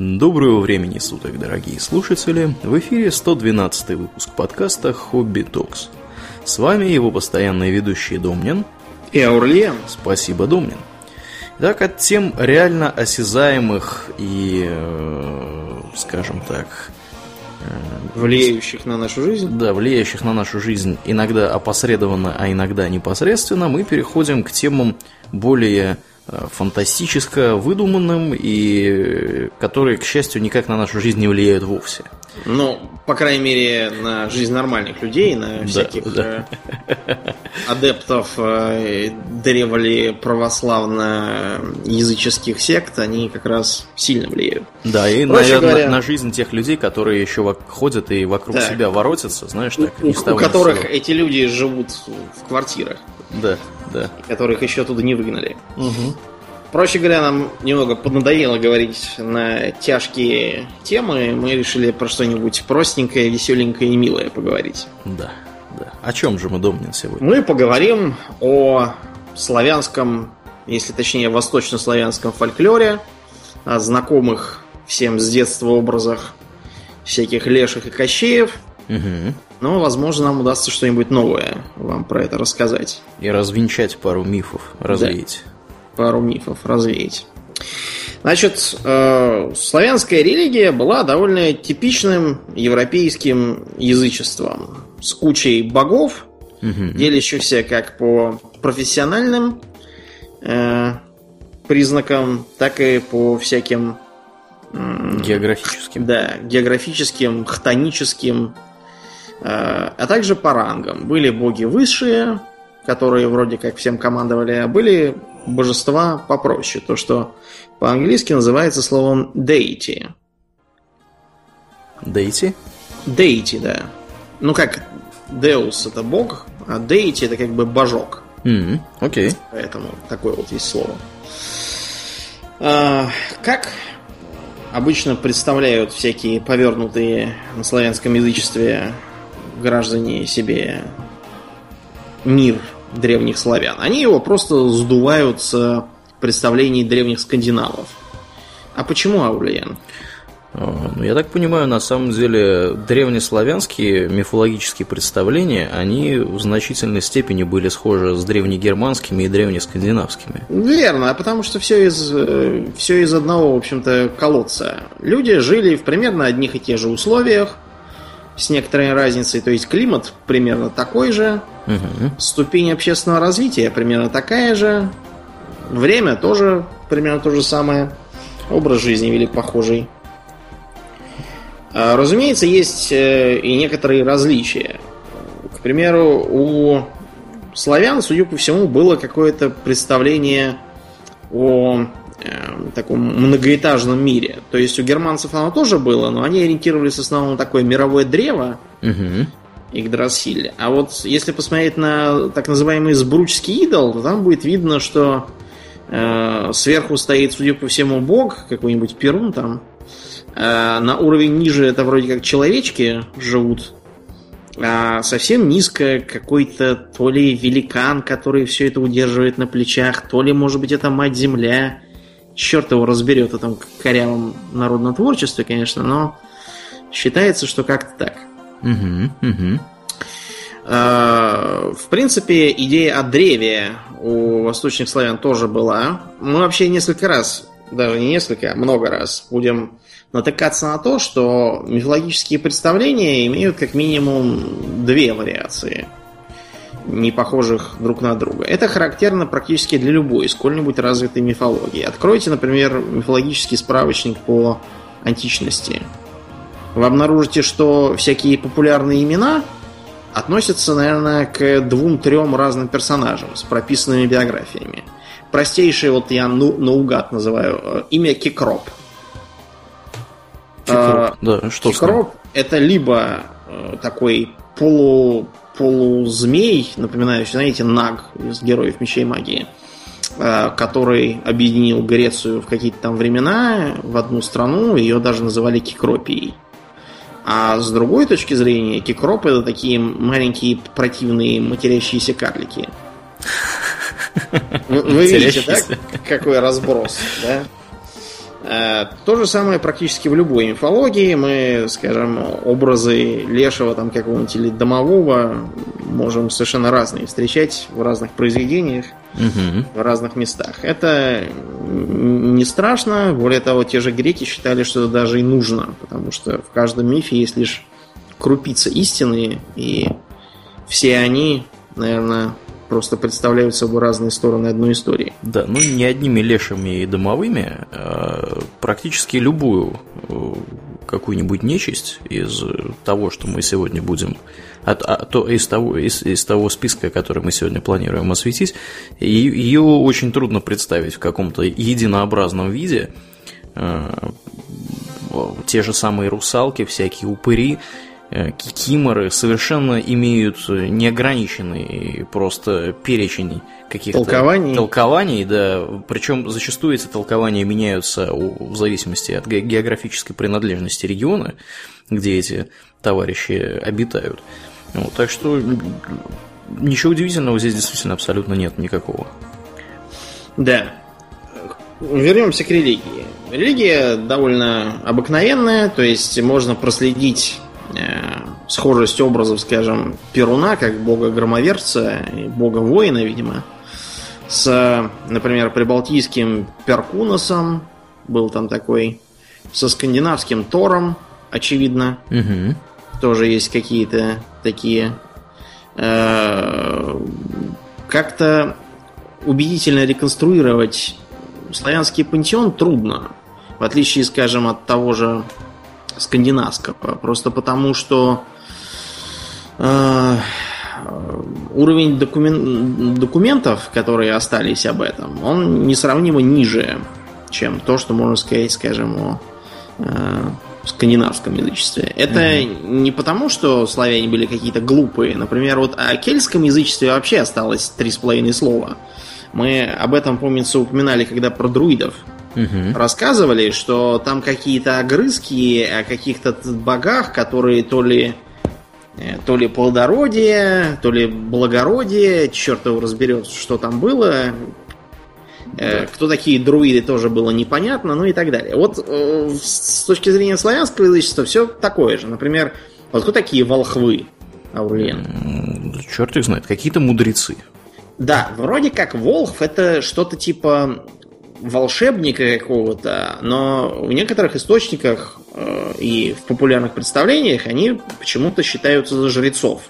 Доброго времени суток, дорогие слушатели! В эфире 112 выпуск подкаста «Хобби Токс». С вами его постоянные ведущие Домнин и Аурлиен. Спасибо, Домнин. Итак, от тем реально осязаемых и, э, скажем так, э, влияющих на нашу жизнь. Да, влияющих на нашу жизнь иногда опосредованно, а иногда непосредственно, мы переходим к темам более фантастическо выдуманным и э, которые, к счастью, никак на нашу жизнь не влияют вовсе. Ну, по крайней мере, на жизнь нормальных людей, на всяких да, да. Э, адептов древли православно-языческих сект, они как раз сильно влияют. Да, и, Проще наверное, говоря, на жизнь тех людей, которые еще ходят и вокруг да. себя воротятся, знаешь, так, у, у которых эти люди живут в квартирах. Да да. которых еще туда не выгнали. Угу. Проще говоря, нам немного поднадоело говорить на тяжкие темы. Мы решили про что-нибудь простенькое, веселенькое и милое поговорить. Да, да. О чем же мы думаем сегодня? Мы поговорим о славянском, если точнее, восточнославянском фольклоре, о знакомых всем с детства образах всяких леших и кощеев – Угу. Но, возможно, нам удастся что-нибудь новое вам про это рассказать. И развенчать пару мифов, развеять. Да, пару мифов развеять. Значит, э, славянская религия была довольно типичным европейским язычеством с кучей богов, угу. делящихся как по профессиональным э, признакам, так и по всяким географическим. Да, географическим, хтоническим а также по рангам. Были боги высшие, которые вроде как всем командовали, а были божества попроще. То, что по-английски называется словом deity. Deity? Deity, да. Ну как, Deus это бог, а deity это как бы божок. Mm-hmm. Okay. Поэтому такое вот есть слово. А, как обычно представляют всякие повернутые на славянском язычестве граждане себе мир древних славян. Они его просто сдувают с представлений древних скандинавов. А почему Аулиен? А, ну, я так понимаю, на самом деле древнеславянские мифологические представления, они в значительной степени были схожи с древнегерманскими и древнескандинавскими. Верно, потому что все из, э, все из одного, в общем-то, колодца. Люди жили в примерно одних и тех же условиях, с некоторой разницей. То есть климат примерно такой же, угу. ступень общественного развития примерно такая же, время тоже примерно то же самое, образ жизни вели похожий. А, разумеется, есть э, и некоторые различия. К примеру, у славян, судя по всему, было какое-то представление о э, таком многоэтажном мире. То есть у германцев оно тоже было, но они ориентировались в основном на такое мировое древо угу. Игдрасиль. А вот если посмотреть на так называемый сбручский идол, то там будет видно, что э, сверху стоит, судя по всему, бог, какой-нибудь Перун там. Э, на уровень ниже это вроде как человечки живут. А совсем низко какой-то то ли великан, который все это удерживает на плечах, то ли, может быть, это мать-земля черт его разберет в этом корявом народном творчестве, конечно, но считается, что как-то так. Угу, угу. В принципе, идея о древе у восточных славян тоже была. Мы вообще несколько раз, даже не несколько, а много раз будем натыкаться на то, что мифологические представления имеют как минимум две вариации – не похожих друг на друга. Это характерно практически для любой сколь-нибудь развитой мифологии. Откройте, например, мифологический справочник по античности. Вы обнаружите, что всякие популярные имена относятся, наверное, к двум-трем разным персонажам с прописанными биографиями. Простейшее, вот я ну, наугад называю, э, имя Кикроп. Кикроп, а, да, что Кикроп это либо э, такой полу полузмей, напоминающий, знаете, Наг из Героев Мечей Магии, э, который объединил Грецию в какие-то там времена в одну страну, ее даже называли Кикропией. А с другой точки зрения, кикропы это такие маленькие противные матерящиеся карлики. Вы, вы видите, да, какой разброс, да? Э, то же самое практически в любой мифологии. Мы, скажем, образы лешего там какого-нибудь или домового можем совершенно разные встречать в разных произведениях, угу. в разных местах. Это не страшно. Более того, те же греки считали, что это даже и нужно, потому что в каждом мифе есть лишь крупица истины, и все они, наверное, просто представляют собой разные стороны одной истории. Да, ну не одними лешими и домовыми, а практически любую э, какую-нибудь нечисть из того, что мы сегодня будем от, а, то из того, из, из того списка, который мы сегодня планируем осветить, ее очень трудно представить в каком-то единообразном виде. Э, те же самые русалки, всякие упыри, кикиморы совершенно имеют неограниченный просто перечень каких-то толкований. толкований, да, причем зачастую эти толкования меняются в зависимости от географической принадлежности региона, где эти товарищи обитают. Вот, так что ничего удивительного здесь действительно абсолютно нет никакого. Да. Вернемся к религии. Религия довольно обыкновенная, то есть можно проследить Э, схожесть образов, скажем, Перуна, как бога-громоверца и бога-воина, видимо, с, например, прибалтийским Перкуносом, был там такой, со скандинавским Тором, очевидно, угу. тоже есть какие-то такие. Э, как-то убедительно реконструировать славянский пантеон трудно. В отличие, скажем, от того же скандинавского. Просто потому, что э, уровень докумен... документов, которые остались об этом, он несравнимо ниже, чем то, что можно сказать, скажем, о э, скандинавском язычестве. Это mm не потому, что славяне были какие-то глупые. Например, вот о кельтском язычестве вообще осталось три с половиной слова. Мы об этом, помнится, упоминали, когда про друидов угу. рассказывали, что там какие-то огрызки о каких-то богах, которые то ли э, то ли плодородие, то ли благородие, черт его разберет, что там было. Э, да. Кто такие друиды, тоже было непонятно, ну и так далее. Вот э, с точки зрения славянского язычества все такое же. Например, вот кто такие волхвы, Аурлиен? Черт их знает, какие-то мудрецы. Да, вроде как Волхв это что-то типа волшебника какого-то, но в некоторых источниках э, и в популярных представлениях они почему-то считаются за жрецов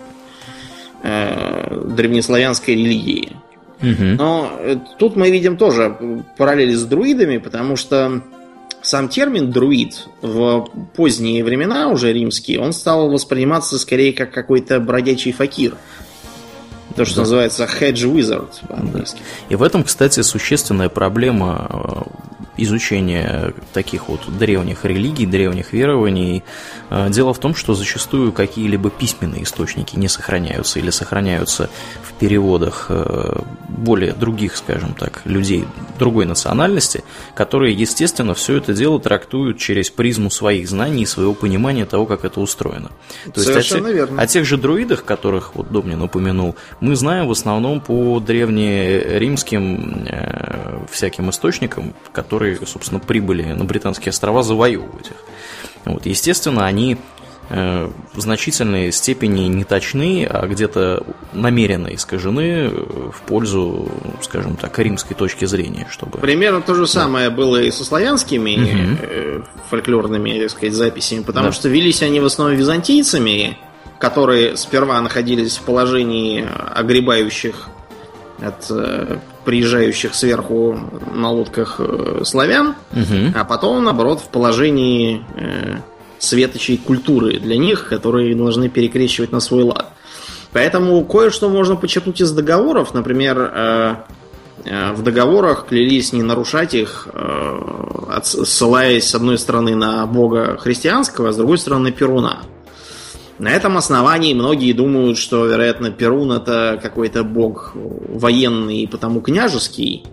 э, древнеславянской религии. Угу. Но э, тут мы видим тоже параллели с друидами, потому что сам термин друид в поздние времена, уже римские, он стал восприниматься скорее как какой-то бродячий факир. То, что да. называется hedge wizard по-английски. И в этом, кстати, существенная проблема э, изучения таких вот древних религий, древних верований. Э, дело в том, что зачастую какие-либо письменные источники не сохраняются или сохраняются в переводах э, более других, скажем так, людей другой национальности, которые, естественно, все это дело трактуют через призму своих знаний и своего понимания того, как это устроено. То Совершенно есть о, верно. О тех же друидах, которых вот Домнин упомянул, мы знаем в основном по древнеримским э, всяким источникам, которые, собственно, прибыли на Британские острова завоевывать их. Вот, естественно, они э, в значительной степени не точны, а где-то намеренно искажены в пользу, скажем так, римской точки зрения, чтобы... Примерно то же самое да. было и со славянскими угу. фольклорными, так сказать, записями, потому да. что велись они в основном византийцами, которые сперва находились в положении огребающих от э, приезжающих сверху на лодках э, славян, угу. а потом, наоборот, в положении э, светочей культуры для них, которые должны перекрещивать на свой лад. Поэтому кое-что можно почерпнуть из договоров. Например, э, э, в договорах клялись не нарушать их, э, ссылаясь с одной стороны на бога христианского, а с другой стороны на Перуна. На этом основании многие думают, что, вероятно, Перун это какой-то бог военный и потому княжеский.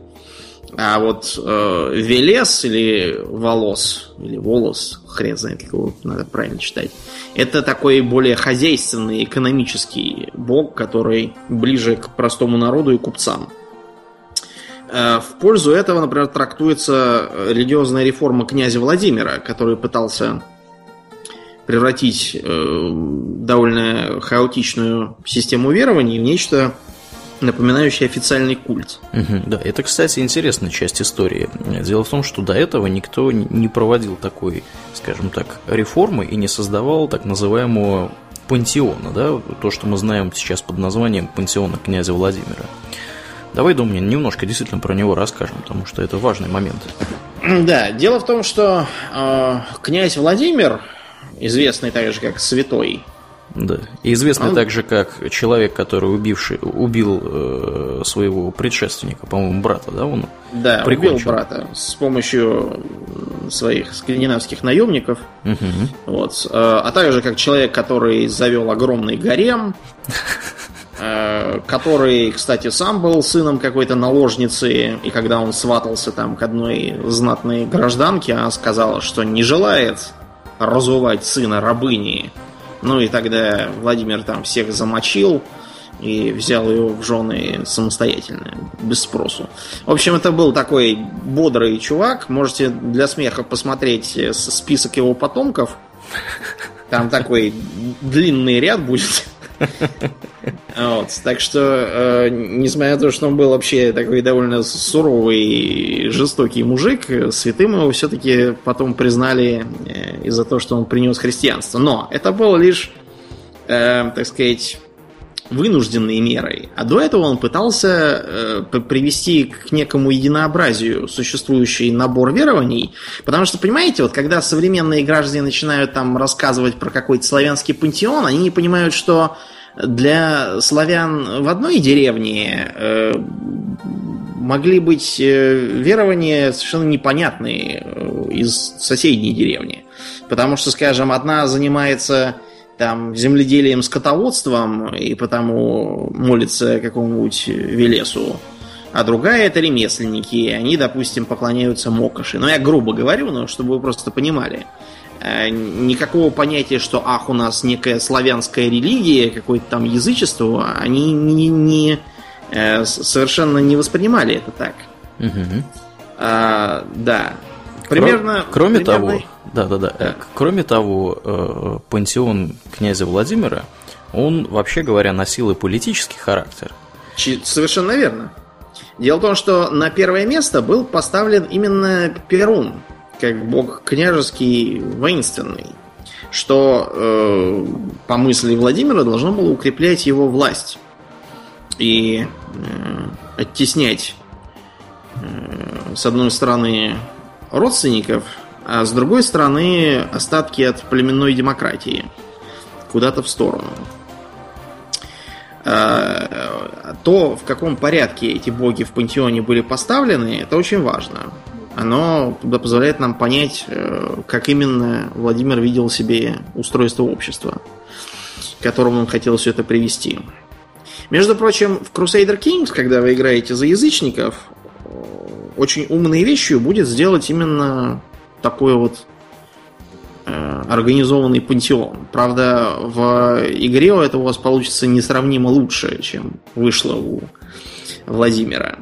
А вот э, Велес или Волос, или Волос, хрен знает, как его надо правильно читать, это такой более хозяйственный, экономический бог, который ближе к простому народу и купцам. Э, в пользу этого, например, трактуется религиозная реформа князя Владимира, который пытался превратить э, довольно хаотичную систему верований в нечто напоминающее официальный культ. Угу, да, это, кстати, интересная часть истории. Дело в том, что до этого никто не проводил такой, скажем так, реформы и не создавал так называемого пантеона, да, то, что мы знаем сейчас под названием пантеона князя Владимира. Давай, Домнин, немножко действительно про него расскажем, потому что это важный момент. Да, дело в том, что э, князь Владимир, известный также как Святой, да. И известный Он... также как человек, который убивший, убил э, своего предшественника, по-моему, брата, да, он Да, прикончил. убил брата с помощью своих скандинавских наемников. Угу. Вот. Э, а также как человек, который завел огромный гарем, э, который, кстати, сам был сыном какой-то наложницы, и когда он сватался там к одной знатной гражданке, она сказала, что не желает разувать сына рабыни, ну и тогда Владимир там всех замочил и взял его в жены самостоятельно, без спросу. В общем, это был такой бодрый чувак. Можете для смеха посмотреть э, список его потомков. Там такой длинный ряд будет. Вот, так что, э, несмотря на то, что он был вообще такой довольно суровый и жестокий мужик, святым его все-таки потом признали э, из-за того, что он принес христианство. Но это было лишь, э, так сказать, вынужденной мерой. А до этого он пытался э, привести к некому единообразию существующий набор верований. Потому что, понимаете, вот когда современные граждане начинают там рассказывать про какой-то славянский пантеон, они не понимают, что для славян в одной деревне э, могли быть э, верования совершенно непонятные э, из соседней деревни. Потому что, скажем, одна занимается там земледелием, скотоводством, и потому молится какому-нибудь Велесу. А другая это ремесленники, они, допустим, поклоняются Мокоши. Ну, я грубо говорю, но чтобы вы просто понимали. Э, никакого понятия, что ах, у нас некая славянская религия, какое-то там язычество, они не, не, э, совершенно не воспринимали это так. Угу. А, да. Примерно. Кроме примерно... того, да, да, да. Кроме того, э, пантеон князя Владимира, он, вообще говоря, носил и политический характер. Совершенно верно. Дело в том, что на первое место был поставлен именно Перун, как бог княжеский воинственный, что э, по мысли Владимира должно было укреплять его власть и э, оттеснять э, с одной стороны родственников, а с другой стороны остатки от племенной демократии куда-то в сторону. Э, то, в каком порядке эти боги в пантеоне были поставлены, это очень важно оно позволяет нам понять, э, как именно Владимир видел себе устройство общества, к которому он хотел все это привести. Между прочим, в Crusader Kings, когда вы играете за язычников, очень умной вещью будет сделать именно такой вот э, организованный пантеон. Правда, в игре у этого у вас получится несравнимо лучше, чем вышло у Владимира.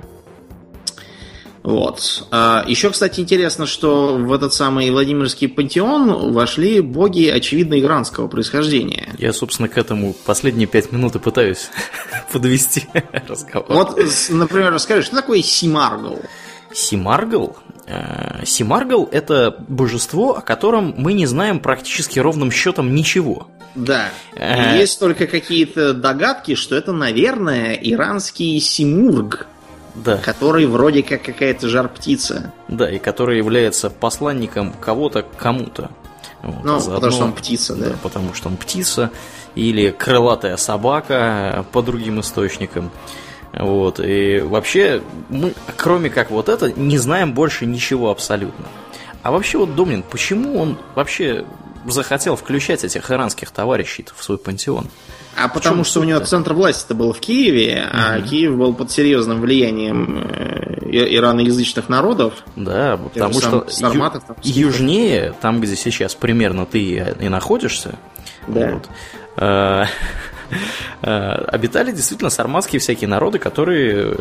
Вот. А еще, кстати, интересно, что в этот самый Владимирский пантеон вошли боги, очевидно, иранского происхождения. Я, собственно, к этому последние пять минут и пытаюсь подвести разговор. Вот, например, расскажи, что такое Симаргл? Симаргл? Э, Симаргл – это божество, о котором мы не знаем практически ровным счетом ничего. Да. Э... Есть только какие-то догадки, что это, наверное, иранский Симург да. который вроде как какая-то жар-птица. Да, и который является посланником кого-то кому-то. Вот, ну, заодно, потому что он птица, да. да. Потому что он птица, или крылатая собака по другим источникам. Вот, и вообще мы, кроме как вот это, не знаем больше ничего абсолютно. А вообще вот Домнин, почему он вообще захотел включать этих иранских товарищей в свой пантеон? А потому что у него центр власти-то был в Киеве, угу. а Киев был под серьезным влиянием э, ираноязычных народов. Да, потому что сарматов, там, южнее, там, где сейчас примерно ты и находишься, да. вот, э, обитали действительно сарматские всякие народы, которые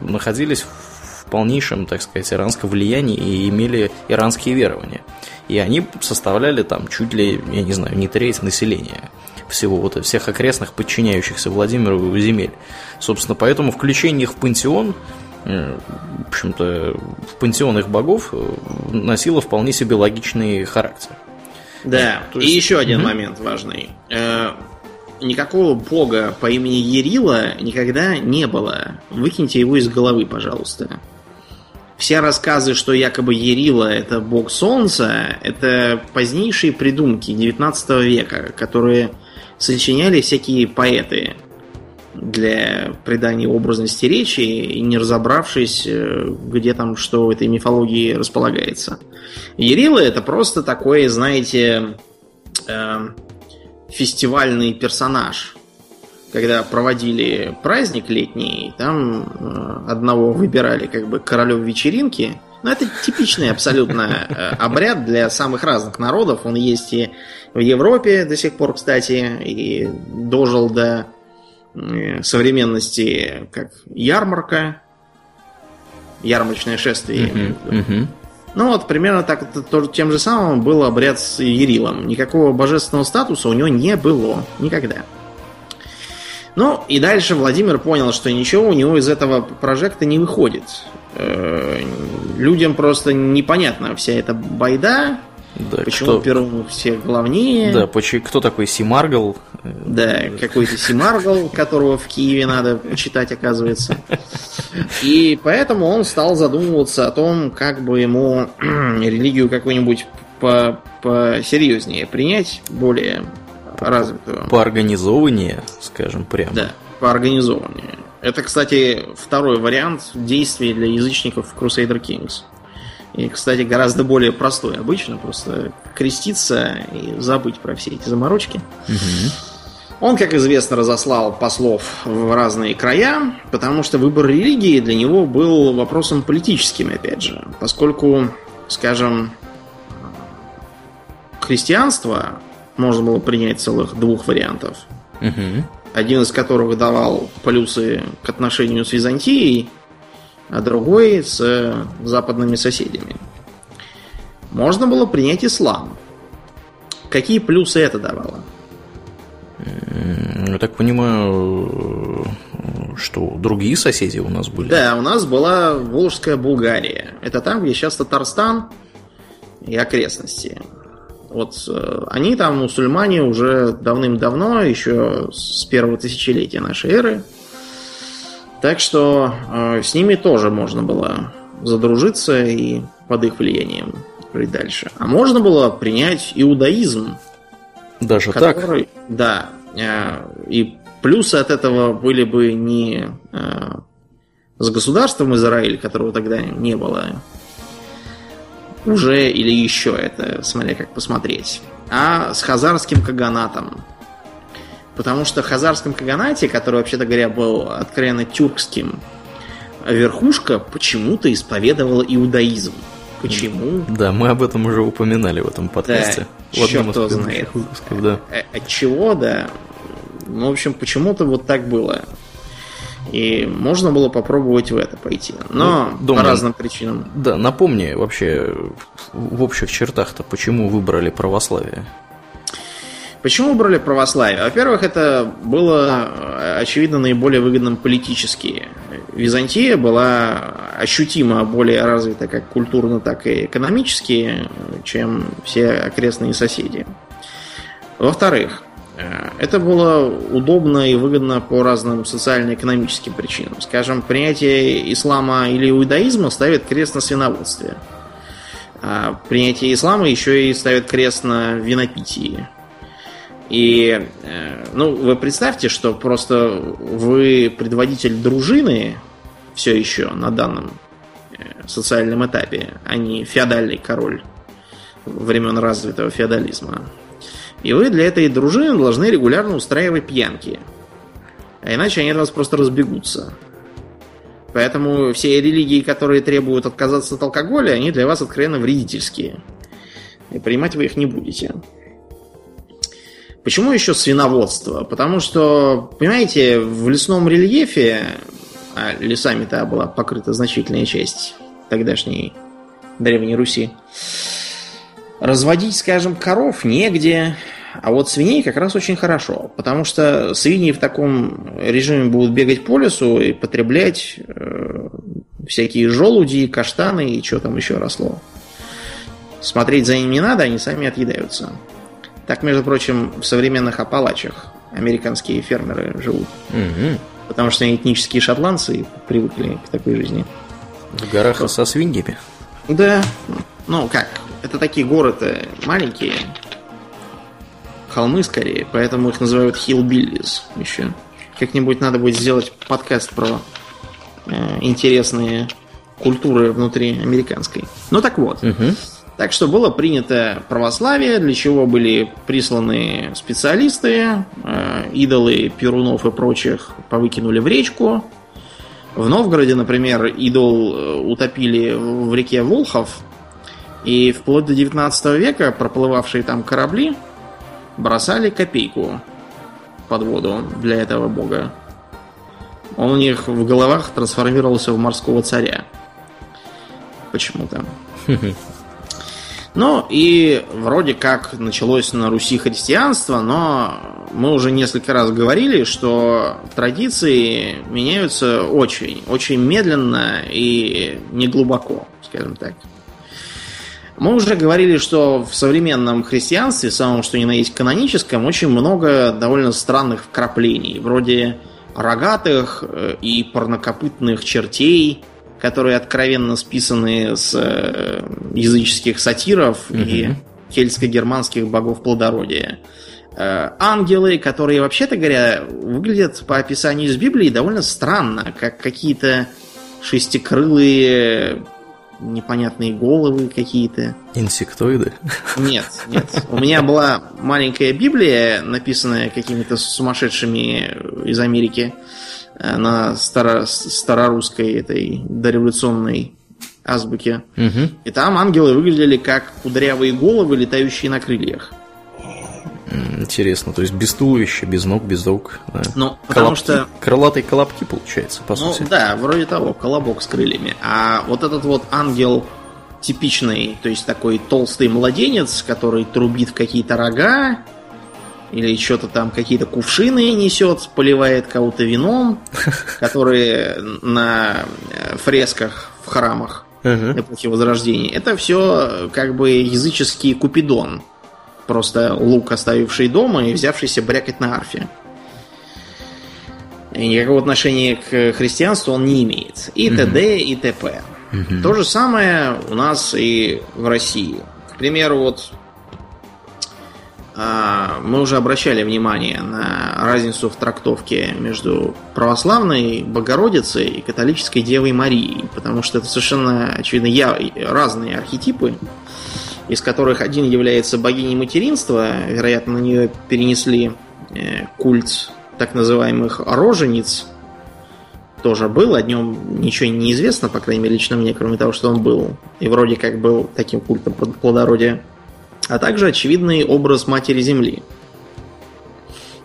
находились в полнейшем, так сказать, иранском влиянии и имели иранские верования. И они составляли там чуть ли, я не знаю, не треть населения всего вот всех окрестных подчиняющихся Владимиру земель. Собственно, поэтому включение их в пантеон э, в общем-то, в пантеон их богов э, носило вполне себе логичный характер. Да, есть... и еще один угу. момент важный. Никакого бога по имени Ерила никогда не было. Выкиньте его из головы, пожалуйста. Все рассказы, что якобы Ерила это бог солнца, это позднейшие придумки 19 века, которые сочиняли всякие поэты для придания образности речи и не разобравшись, э, где там что в этой мифологии располагается. Ерила это просто такой, знаете, э, фестивальный персонаж. Когда проводили праздник летний, там э, одного выбирали как бы королем вечеринки. Но это типичный абсолютно э, обряд для самых разных народов. Он есть и в Европе до сих пор, кстати, и дожил до э, современности как ярмарка, ярмарочное шествие. Uh-huh, uh-huh. Ну вот, примерно так, тем же самым был обряд с Ерилом. Никакого божественного статуса у него не было. Никогда. Ну, и дальше Владимир понял, что ничего у него из этого прожекта не выходит. Э, людям просто непонятна вся эта байда, да, Почему кто... Перун всех главнее? Да, почему, кто такой Симаргл? Да, какой-то Симаргл, которого в Киеве надо почитать, оказывается. И поэтому он стал задумываться о том, как бы ему религию какую-нибудь по посерьезнее принять, более развитую. Поорганизованнее, скажем прямо. Да, поорганизованнее. Это, кстати, второй вариант действий для язычников в Crusader Kings. И, кстати, гораздо более простой обычно. Просто креститься и забыть про все эти заморочки. Угу. Он, как известно, разослал послов в разные края, потому что выбор религии для него был вопросом политическим, опять же. Поскольку, скажем, христианство можно было принять целых двух вариантов. Угу. Один из которых давал плюсы к отношению с Византией, а другой с западными соседями. Можно было принять ислам. Какие плюсы это давало? Я так понимаю, что другие соседи у нас были. Да, у нас была Волжская Булгария. Это там, где сейчас Татарстан и окрестности. Вот э, они там, мусульмане, уже давным-давно, еще с первого тысячелетия нашей эры, так что э, с ними тоже можно было задружиться и под их влиянием жить дальше. А можно было принять иудаизм. Даже который, так? Да. Э, и плюсы от этого были бы не э, с государством Израиль, которого тогда не было уже или еще, это смотря как посмотреть, а с хазарским каганатом. Потому что в Хазарском Каганате, который, вообще-то говоря, был откровенно тюркским, верхушка почему-то исповедовала иудаизм. Почему? Да, мы об этом уже упоминали в этом подкасте. Да, в из знает. выпусков, да. Э, от чего, да. Ну, в общем, почему-то вот так было. И можно было попробовать в это пойти. Но ну, Дома, по разным причинам. Да, напомни вообще в общих чертах-то, почему выбрали православие. Почему выбрали православие? Во-первых, это было, э, очевидно, наиболее выгодным политически. Византия была ощутимо более развита как культурно, так и экономически, чем все окрестные соседи. Во-вторых, э, это было удобно и выгодно по разным социально-экономическим причинам. Скажем, принятие ислама или иудаизма ставит крест на свиноводстве. А принятие ислама еще и ставит крест на винопитии. И, э, ну, вы представьте, что просто вы предводитель дружины все еще на данном э, социальном этапе, а не феодальный король времен развитого феодализма. И вы для этой дружины должны регулярно устраивать пьянки. А иначе они от вас просто разбегутся. Поэтому все религии, которые требуют отказаться от алкоголя, они для вас откровенно вредительские. И принимать вы их не будете. Почему еще свиноводство? Потому что, понимаете, в лесном рельефе а лесами-то была покрыта значительная часть тогдашней Древней Руси. Разводить, скажем, коров негде, а вот свиней как раз очень хорошо, потому что свиньи в таком режиме будут бегать по лесу и потреблять э, всякие желуди, каштаны и что там еще росло. Смотреть за ними не надо, они сами отъедаются. Так, между прочим, в современных Апалачах американские фермеры живут. Угу. Потому что они этнические шотландцы привыкли к такой жизни. В горах со свиньями. Да. Ну как, это такие горы-то маленькие. Холмы скорее, поэтому их называют hillbillies еще. Как-нибудь надо будет сделать подкаст про э, интересные культуры внутри американской. Ну так вот. Угу. Так что было принято православие, для чего были присланы специалисты, э, идолы Перунов и прочих повыкинули в речку. В Новгороде, например, идол э, утопили в реке Волхов, и вплоть до 19 века проплывавшие там корабли бросали копейку под воду для этого бога. Он у них в головах трансформировался в морского царя. Почему-то. Ну и вроде как началось на Руси христианство, но мы уже несколько раз говорили, что традиции меняются очень, очень медленно и неглубоко, скажем так. Мы уже говорили, что в современном христианстве, самом что ни на есть каноническом, очень много довольно странных вкраплений, вроде рогатых э, и парнокопытных чертей, которые откровенно списаны с э, языческих сатиров угу. и кельтско-германских богов плодородия. Э, ангелы, которые, вообще-то говоря, выглядят по описанию из Библии довольно странно, как какие-то шестикрылые непонятные головы какие-то. Инсектоиды? Нет, нет. У меня была маленькая Библия, написанная какими-то сумасшедшими из Америки. Э, на старо, старорусской этой дореволюционной азбуке. Угу. И там ангелы выглядели как кудрявые головы, летающие на крыльях. Интересно, то есть без туловища, без ног, без рук. Да. Ну, потому колобки, что... Крылатые колобки, получается, по ну, сути. да, вроде того, колобок с крыльями. А вот этот вот ангел типичный, то есть такой толстый младенец, который трубит в какие-то рога, или что-то там, какие-то кувшины несет, поливает кого-то вином, которые на э, фресках в храмах uh-huh. эпохи Возрождения. Это все как бы языческий купидон. Просто лук, оставивший дома и взявшийся брякать на арфе. И никакого отношения к христианству он не имеет. И uh-huh. т.д. и т.п. Uh-huh. То же самое у нас и в России. К примеру, вот мы уже обращали внимание на разницу в трактовке между православной Богородицей и католической Девой Марией, потому что это совершенно, очевидно, я, разные архетипы, из которых один является богиней материнства, вероятно, на нее перенесли э, культ так называемых рожениц, тоже был, о нем ничего не известно, по крайней мере, лично мне, кроме того, что он был, и вроде как был таким культом плодородия а также очевидный образ Матери Земли,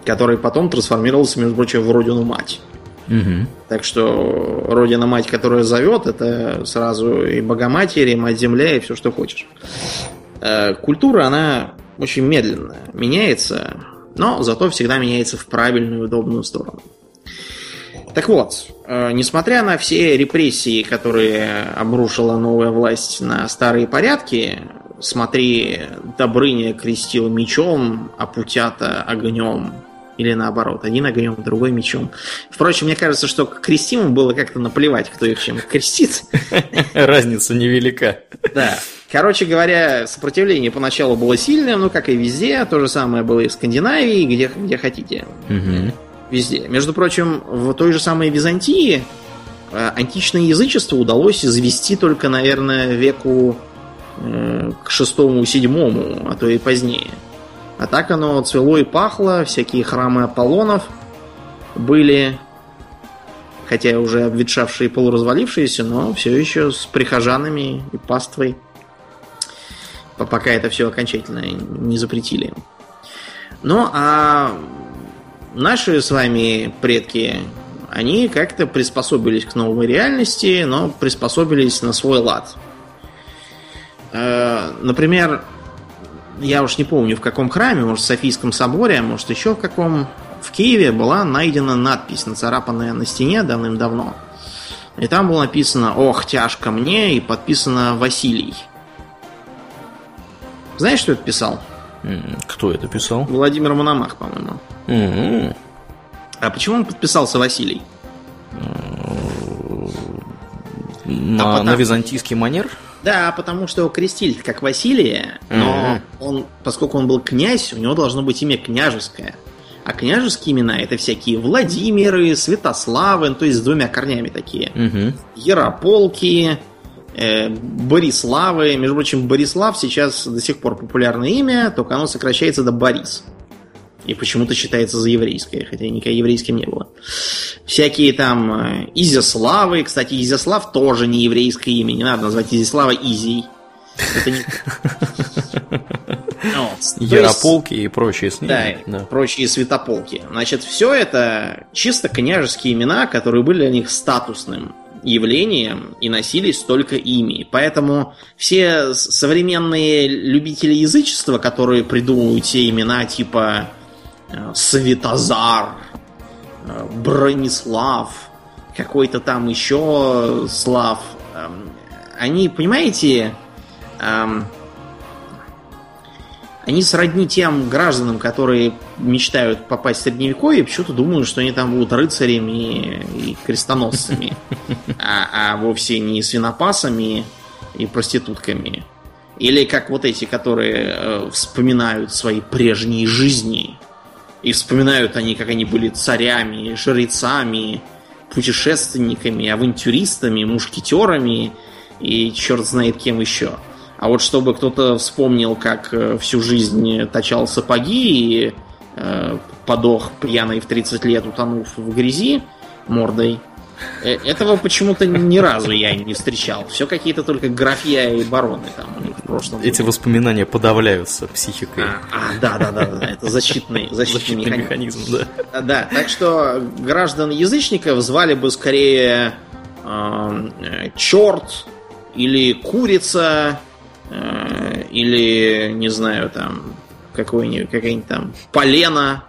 который потом трансформировался, между прочим, в Родину-Мать. Угу. Так что Родина-Мать, которая зовет, это сразу и Богоматерь, и Мать Земля, и все, что хочешь. Э, культура, она очень медленно меняется, но зато всегда меняется в правильную, удобную сторону. Так вот, э, несмотря на все репрессии, которые обрушила новая власть на старые порядки, смотри, Добрыня крестил мечом, а Путята огнем. Или наоборот, один огнем, другой мечом. Впрочем, мне кажется, что крестимым было как-то наплевать, кто их чем крестит. Разница невелика. Да. Короче говоря, сопротивление поначалу было сильным, ну, как и везде. То же самое было и в Скандинавии, где, где хотите. Угу. Везде. Между прочим, в той же самой Византии э, античное язычество удалось завести только, наверное, веку к шестому, седьмому, а то и позднее. А так оно цвело и пахло, всякие храмы Аполлонов были, хотя уже обветшавшие и полуразвалившиеся, но все еще с прихожанами и паствой, пока это все окончательно не запретили. Ну, а наши с вами предки они как-то приспособились к новой реальности, но приспособились на свой лад. Э, например, я уж не помню в каком храме, может в Софийском соборе, а может еще в каком, в Киеве была найдена надпись, нацарапанная на стене давным-давно. И там было написано «Ох, тяжко мне» и подписано «Василий». Знаешь, что это писал? Кто это писал? Владимир Мономах, по-моему. М-м. А почему он подписался Василий? На, А потом- на византийский манер? Да, потому что его крестили как Василия, но он, поскольку он был князь, у него должно быть имя княжеское. А княжеские имена это всякие Владимиры, Святославы, ну, то есть с двумя корнями такие. Мгм. Ярополки, э, Бориславы. Между прочим, Борислав сейчас до сих пор популярное имя, только оно сокращается до Борис. И почему-то считается за еврейское, хотя никогда еврейским не было. Всякие там э, Изяславы. Кстати, Изяслав тоже не еврейское имя. Не надо назвать Изяслава Изей. Это не... Ну, Ярополки и прочие с ними. да, прочие святополки. Значит, все это чисто княжеские имена, которые были для них статусным явлением и носились только ими. Поэтому все современные любители язычества, которые придумывают те имена типа Светозар, э, Бронислав, какой-то там еще Слав, эм, они, понимаете, эм, они сродни тем гражданам, которые мечтают попасть в средневековье, почему-то думают, что они там будут рыцарями и крестоносцами, а, а вовсе не свинопасами и проститутками. Или как вот эти, которые э, вспоминают свои прежние жизни. И вспоминают они, как они были царями, жрецами, путешественниками, авантюристами, мушкетерами и черт знает кем еще. А вот чтобы кто-то вспомнил, как э, всю жизнь точал сапоги и э, подох пьяный в 30 лет, утонув в грязи мордой, этого почему-то ни разу я не встречал. Все какие-то только графья и бароны там в прошлом. Эти воспоминания подавляются психикой. А, а, да, да, да, да, это защитный, защитный, Защитный механизм. механизм, да. Да, так что граждан язычников звали бы скорее эм, э, черт или курица э, или не знаю там какой-нибудь какая-нибудь там полена.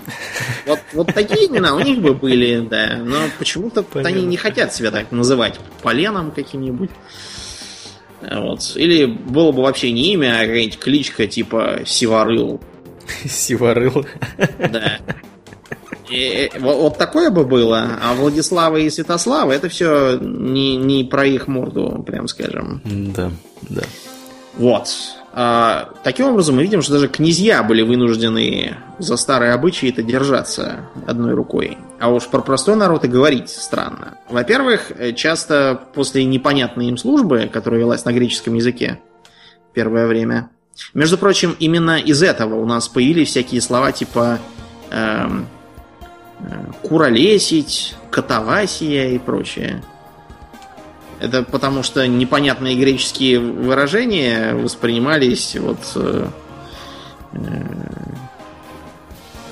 Вот, вот такие имена у них бы были, да. Но почему-то они не хотят себя так называть поленом каким-нибудь. Вот. Или было бы вообще не имя, а какая-нибудь кличка типа Сиварыл. Сиварыл. Да. И, э, вот, вот такое бы было, а Владислава и Святослава это все не, не про их морду, прям скажем. Да, да. Вот. А, таким образом, мы видим, что даже князья были вынуждены за старые обычаи это держаться одной рукой. А уж про простой народ и говорить странно. Во-первых, э, часто после непонятной им службы, которая велась на греческом языке первое время. Между прочим, именно из этого у нас появились всякие слова типа эм, э, куролесить, катавасия и прочее. Это потому что непонятные греческие выражения воспринимались вот э, э,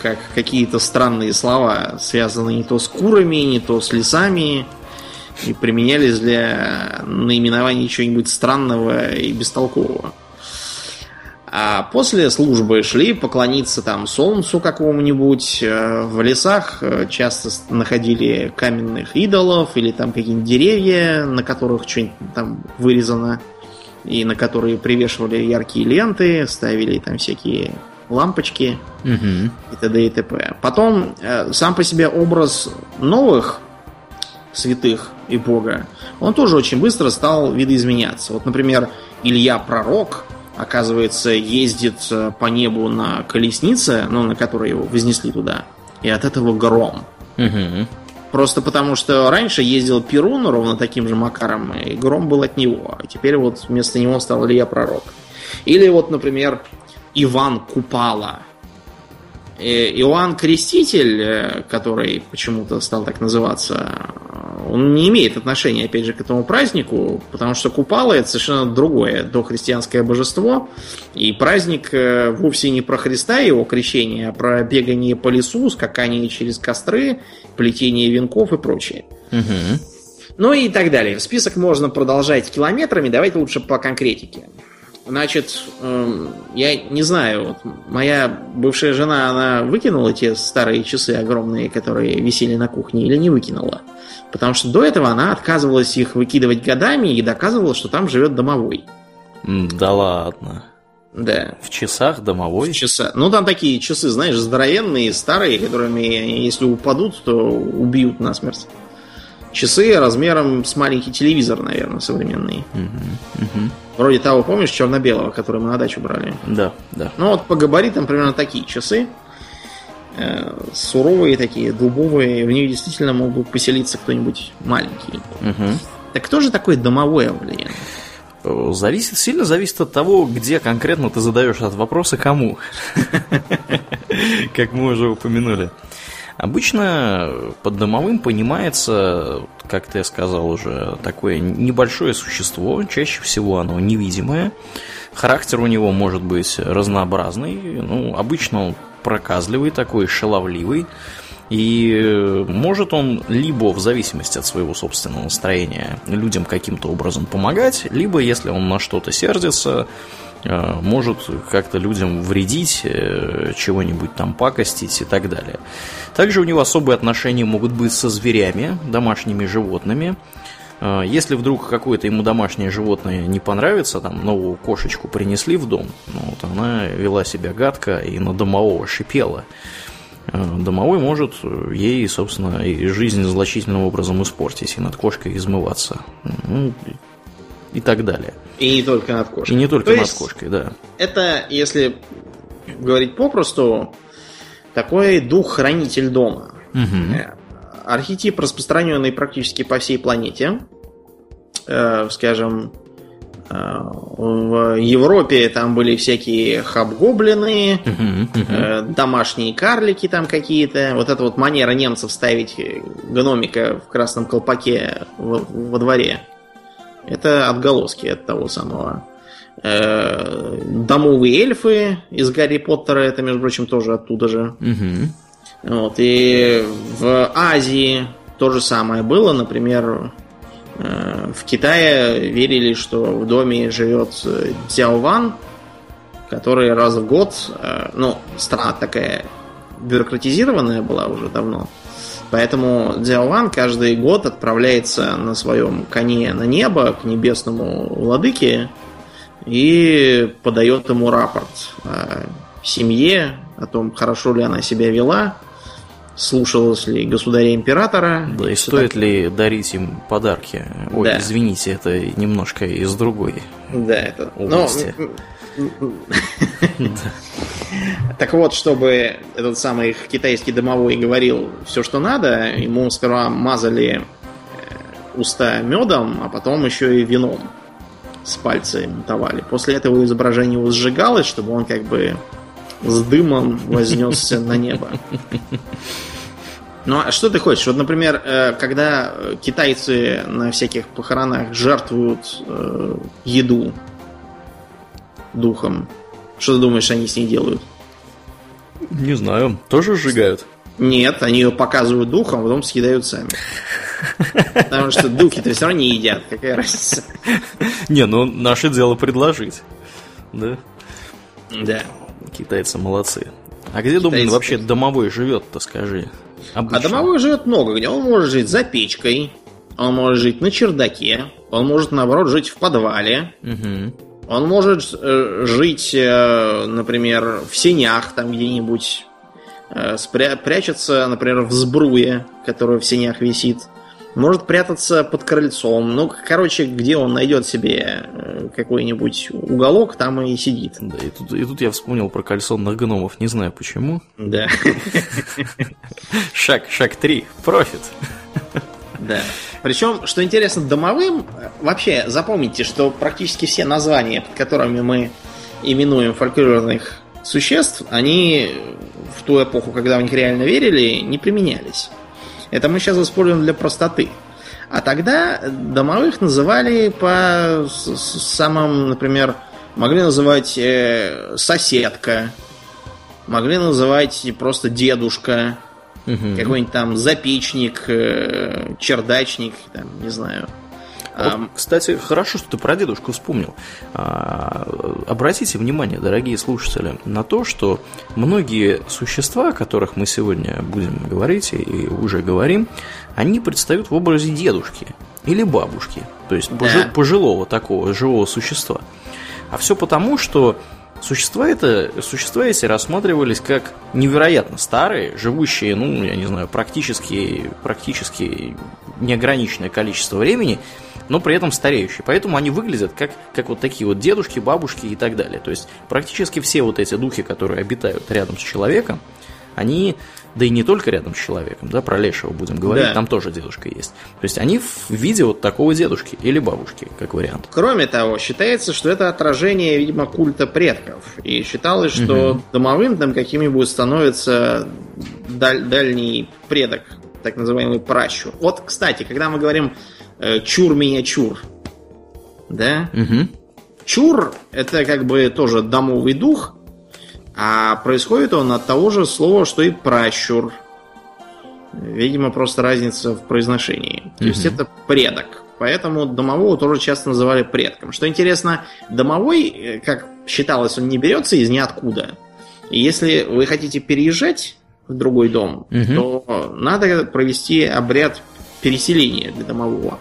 как какие-то странные слова, связанные не то с курами, не то с лесами, и применялись для наименования чего-нибудь странного и бестолкового. А после службы шли поклониться там солнцу какому-нибудь. э, В лесах э, часто находили каменных идолов или там какие-нибудь деревья, на которых что-нибудь там вырезано, и на которые привешивали яркие ленты, ставили там всякие лампочки Мгм. и т.д. и т.п. Потом э, сам по себе образ новых святых и Бога, он тоже очень быстро стал видоизменяться. Вот, например, Илья Пророк, оказывается, ездит э, по небу на колеснице, ну, на которой его вознесли туда, и от этого гром. Мгм. Просто потому, что раньше ездил Перун ровно таким же макаром, и гром был от него. А теперь вот вместо него стал Илья Пророк. Или вот, например, Иван Купала. Э, Иоанн Креститель, э, который почему-то стал так называться, он не имеет отношения, опять же, к этому празднику, потому что Купала это совершенно другое дохристианское божество, и праздник э, вовсе не про Христа и его крещение, а про бегание по лесу, скакание через костры, плетение венков и прочее. Угу. Ну и так далее. Список можно продолжать километрами, давайте лучше по конкретике. Значит, эм, я не знаю, вот моя бывшая жена, она выкинула те старые часы огромные, которые висели на кухне, или не выкинула? Потому что до этого она отказывалась их выкидывать годами и доказывала, что там живет домовой. Да ладно. Да. В часах домовой? В часа. Ну, там такие часы, знаешь, здоровенные, старые, которыми, если упадут, то убьют насмерть. Часы размером с маленький телевизор, наверное, современный. Угу, угу. Вроде того, помнишь, черно-белого, который мы на дачу брали? Да, да. Ну вот по габаритам примерно такие часы. Э, суровые такие, дубовые. В них действительно мог бы поселиться кто-нибудь маленький. Угу. Так кто же такой домовой Авлиен? Зависит, сильно зависит от того, где конкретно ты задаешь этот вопрос и кому. Как мы уже упомянули. Обычно под домовым понимается, как ты сказал уже, такое небольшое существо, чаще всего оно невидимое. Характер у него может быть разнообразный, ну, обычно он проказливый такой, шаловливый. И может он либо в зависимости от своего собственного настроения людям каким-то образом помогать, либо если он на что-то сердится, э, может как-то людям вредить, э, чего-нибудь там пакостить и так далее. Также у него особые отношения могут быть со зверями, домашними животными. Э, если вдруг какое-то ему домашнее животное не понравится, там новую кошечку принесли в дом, ну, вот она вела себя гадко и на домового шипела. Э, домовой может ей, собственно, и жизнь значительным образом испортить, и над кошкой измываться. Ну, и так далее. И не только над кошкой. И не только То над кошкой, да. Это, если говорить попросту, такой дух-хранитель дома. Э, Архетип, распространенный практически по всей планете. Э, скажем, э, в Европе там были всякие хабгоблины, э, домашние карлики там какие-то. Вот эта вот манера немцев ставить гномика в красном колпаке во, во дворе. Это отголоски от того самого. Э, домовые эльфы из Гарри Поттера, это, между прочим, тоже оттуда же. Мгм. Вот, и в Азии то же самое было. Например, э, в Китае верили, что в доме живет э, Дзяован, который раз в год, э, ну, страна такая бюрократизированная была уже давно, поэтому Дзяован каждый год отправляется на своем коне на небо к небесному владыке и подает ему рапорт о семье, о том, хорошо ли она себя вела, слушалась ли государя-императора. Да, и стоит ли дарить им подарки? Ой, Да. извините, это немножко из другой. Да, это... ну, области. Так вот, чтобы этот самый китайский домовой говорил все, что надо, ему сперва мазали э, уста медом, а потом еще и вином с пальца ему давали. После этого изображение его сжигалось, чтобы он как бы с дымом вознесся на небо. Ну, а что ты хочешь? Вот, например, э, когда э, китайцы на всяких похоронах жертвуют э, еду духом, что ты думаешь, они с ней делают? Не знаю, тоже сжигают. Нет, они ее показывают духом, а потом съедают сами. Потому что духи-то все равно не едят, какая разница. Не, ну наше дело предложить. Да? Да. Китайцы молодцы. А где, думаю, Китайцы- вообще домовой живет-то, скажи? А Обычно. домовой живет много где. Он может жить за печкой, он может жить на чердаке, он может, наоборот, жить в подвале, Мгм. Он может э, жить, э, например, в сенях там где-нибудь, э, спря- прячется, например, в сбруе, которая в сенях висит. Может прятаться под крыльцом. Ну, короче, где он найдет себе э, какой-нибудь уголок, там и сидит. Да, и тут, и тут я вспомнил про кальсонных гномов, не знаю почему. Да. Шаг, шаг три, профит. Да. Причем, что интересно, домовым, э, вообще запомните, что практически все названия, под которыми мы именуем фольклорных существ, они в ту эпоху, когда в них реально верили, не применялись. Это мы сейчас используем для простоты. А тогда домовых называли по самым, например, могли называть э, соседка, могли называть просто дедушка, угу. какой-нибудь там запечник, э, чердачник, там, не знаю. Вот, кстати, хорошо, что ты про дедушку вспомнил. А, обратите внимание, дорогие слушатели, на то, что многие существа, о которых мы сегодня будем говорить и уже говорим, они предстают в образе дедушки или бабушки, то есть да. пожилого такого живого существа. А все потому, что Существа, это, существа эти рассматривались как невероятно старые, живущие, ну, я не знаю, практически, практически неограниченное количество времени, но при этом стареющие. Поэтому они выглядят как, как вот такие вот дедушки, бабушки и так далее. То есть практически все вот эти духи, которые обитают рядом с человеком, они, да и не только рядом с человеком, да, про лешего будем говорить, да. там тоже дедушка есть. То есть они в виде вот такого дедушки или бабушки, как вариант. Кроме того, считается, что это отражение, видимо, культа предков. И считалось, что угу. домовым там каким-нибудь становится даль- дальний предок, так называемый пращур. Вот, кстати, когда мы говорим чур меня чур. Да? Угу. Чур это как бы тоже домовый дух, а происходит он от того же слова, что и пращур. Видимо, просто разница в произношении. То угу. есть это предок. Поэтому домового тоже часто называли предком. Что интересно, домовой, э, как считалось, он не берется из ниоткуда. И если вы хотите переезжать в другой дом, угу. то надо провести обряд переселения для домового.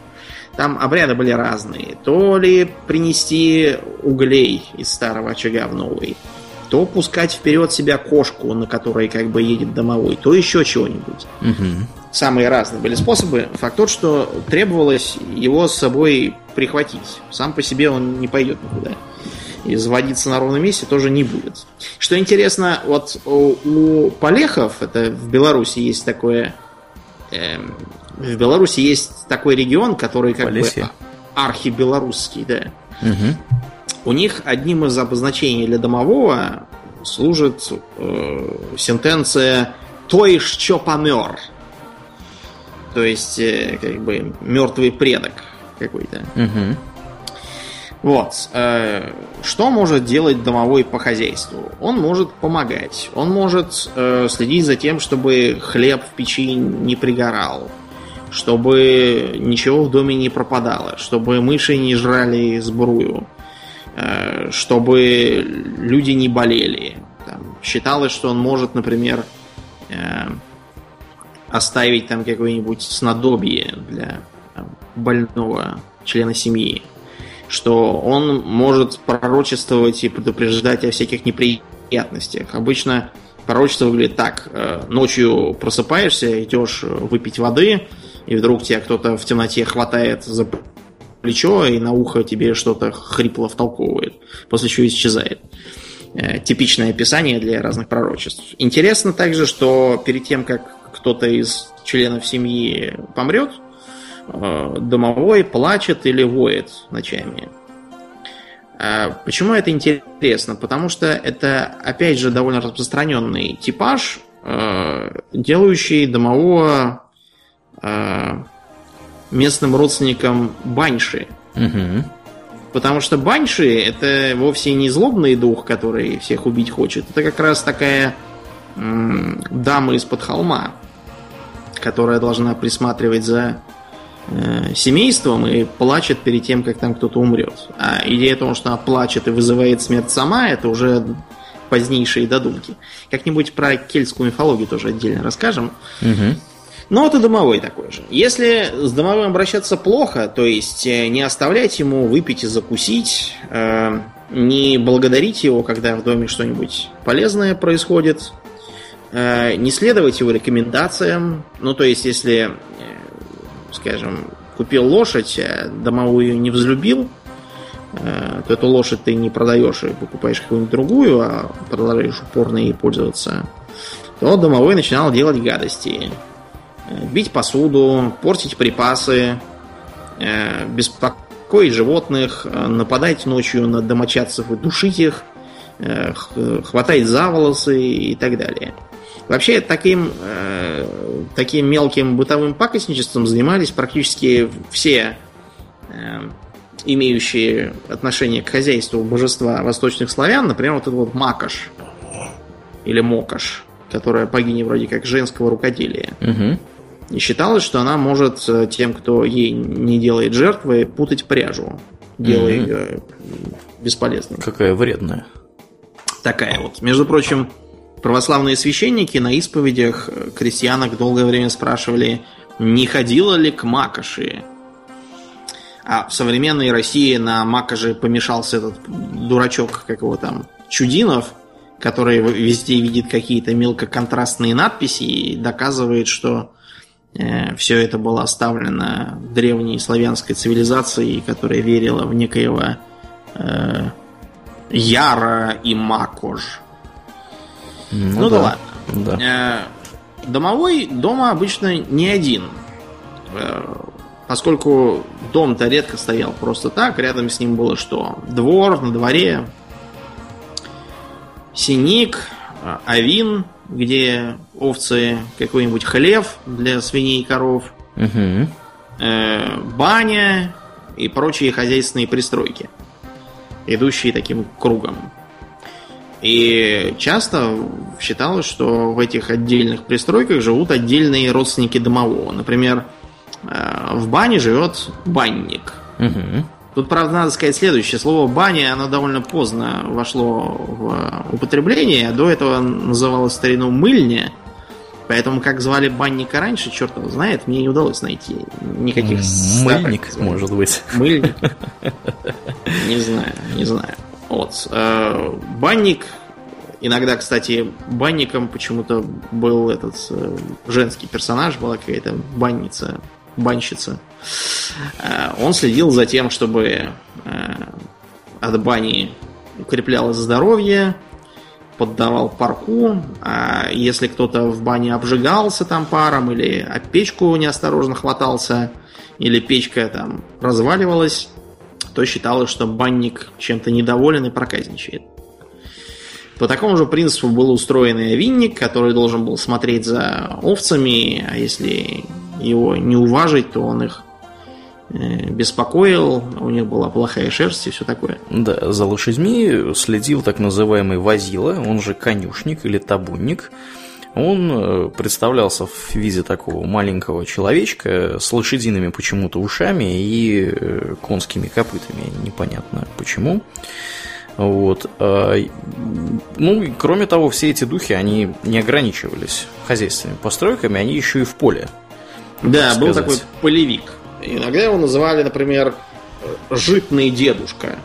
Там обряды были разные. То ли принести углей из старого очага в новый, то пускать вперед себя кошку, на которой как бы едет домовой, то еще чего-нибудь. Угу. Самые разные были способы. Факт тот, что требовалось его с собой прихватить. Сам по себе он не пойдет никуда. И заводиться на ровном месте тоже не будет. Что интересно, вот у, у полехов, это в Беларуси есть такое эм, в Беларуси есть такой регион, который как Полесье. бы архибелорусский, да. Угу. У них одним из обозначений для домового служит э, сентенция «той, что помер». То есть, э, как бы, мертвый предок какой-то. Угу. Вот. Э, что может делать домовой по хозяйству? Он может помогать. Он может э, следить за тем, чтобы хлеб в печи не пригорал чтобы ничего в доме не пропадало, чтобы мыши не жрали сбрую, э, чтобы люди не болели. Там, считалось, что он может, например, э, оставить там какое-нибудь снадобье для больного члена семьи, что он может пророчествовать и предупреждать о всяких неприятностях. Обычно пророчество выглядит так. Э, ночью просыпаешься, идешь выпить воды, и вдруг тебя кто-то в темноте хватает за плечо и на ухо тебе что-то хрипло втолковывает, после чего исчезает. Э, типичное описание для разных пророчеств. Интересно также, что перед тем, как кто-то из членов семьи помрет, э, домовой плачет или воет ночами. А почему это интересно? Потому что это, опять же, довольно распространенный типаж, э, делающий домового э, местным родственникам баньши. Угу. Потому что баньши это вовсе не злобный дух, который всех убить хочет. Это как раз такая м, дама из-под холма, которая должна присматривать за э, семейством и плачет перед тем, как там кто-то умрет. А идея того, что она плачет и вызывает смерть сама, это уже позднейшие додумки. Как-нибудь про кельтскую мифологию тоже отдельно расскажем. Угу. Но это домовой такой же. Если с домовым обращаться плохо, то есть э, не оставлять ему выпить и закусить, э, не благодарить его, когда в доме что-нибудь полезное происходит, э, не следовать его рекомендациям. Ну, то есть, если, скажем, купил лошадь, а домовую не взлюбил, то эту лошадь ты не продаешь и покупаешь какую-нибудь другую, а продолжаешь упорно ей пользоваться, то домовой начинал делать гадости бить посуду, портить припасы, э, беспокоить животных, э, нападать ночью на домочадцев и душить их, э, хватать за волосы и так далее. Вообще таким, таким мелким бытовым пакостничеством занимались практически все имеющие отношение к хозяйству божества восточных славян. Например, вот этот вот Макаш или Мокаш, которая богиня вроде как женского рукоделия. Угу. И считалось, что она может э, тем, кто ей не делает жертвы, путать пряжу, делая Мгм. ее бесполезной. Какая вредная. Такая вот. Между прочим, православные священники на исповедях э, крестьянок долгое время спрашивали, не ходила ли к Макоши. А в современной России на Макоши помешался этот дурачок, как его там, Чудинов, который везде видит какие-то мелкоконтрастные надписи и доказывает, что все это было оставлено древней славянской цивилизацией, которая верила в некоего э, Яра и Макож. Ну, да. ладно. Да. Э, домовой дома обычно не один. Э, поскольку дом-то редко стоял просто так, рядом с ним было что? Двор, на дворе синик, э, авин, где овцы, какой-нибудь хлев для свиней и коров, Угу. э, баня и прочие хозяйственные пристройки, идущие таким кругом. И часто считалось, что в этих отдельных пристройках живут отдельные родственники домового. Например, э, в бане живет банник. Угу. Тут, правда, надо сказать следующее. Слово «баня», оно довольно поздно вошло в употребление. До этого называлось старину «мыльня». Поэтому, как звали банника раньше, черт его знает, мне не удалось найти никаких Мыльник, названий. может быть. Мыльник? Не знаю, не знаю. Вот. э, Банник, иногда, кстати, банником почему-то был этот э, женский персонаж, была какая-то банница, банщица. Э, Он следил за тем, чтобы э, от бани укреплялось здоровье, поддавал парку, а если кто-то в бане обжигался там паром или об печку неосторожно хватался, или печка там разваливалась, то считалось, что банник чем-то недоволен и проказничает. По такому же принципу был устроен и винник, который должен был смотреть за овцами, а если его не уважить, то он их беспокоил, у них была плохая шерсть и все такое. Да, за лошадьми следил так называемый возила, он же конюшник или табунник. Он э, представлялся в виде такого маленького человечка с лошадиными почему-то ушами и э, конскими копытами, непонятно почему. Вот. а, Ну, и кроме того, все эти духи, они не ограничивались хозяйственными постройками, они еще и в поле. Да, был сказать. такой полевик. Иногда его называли, например, житный дедушка.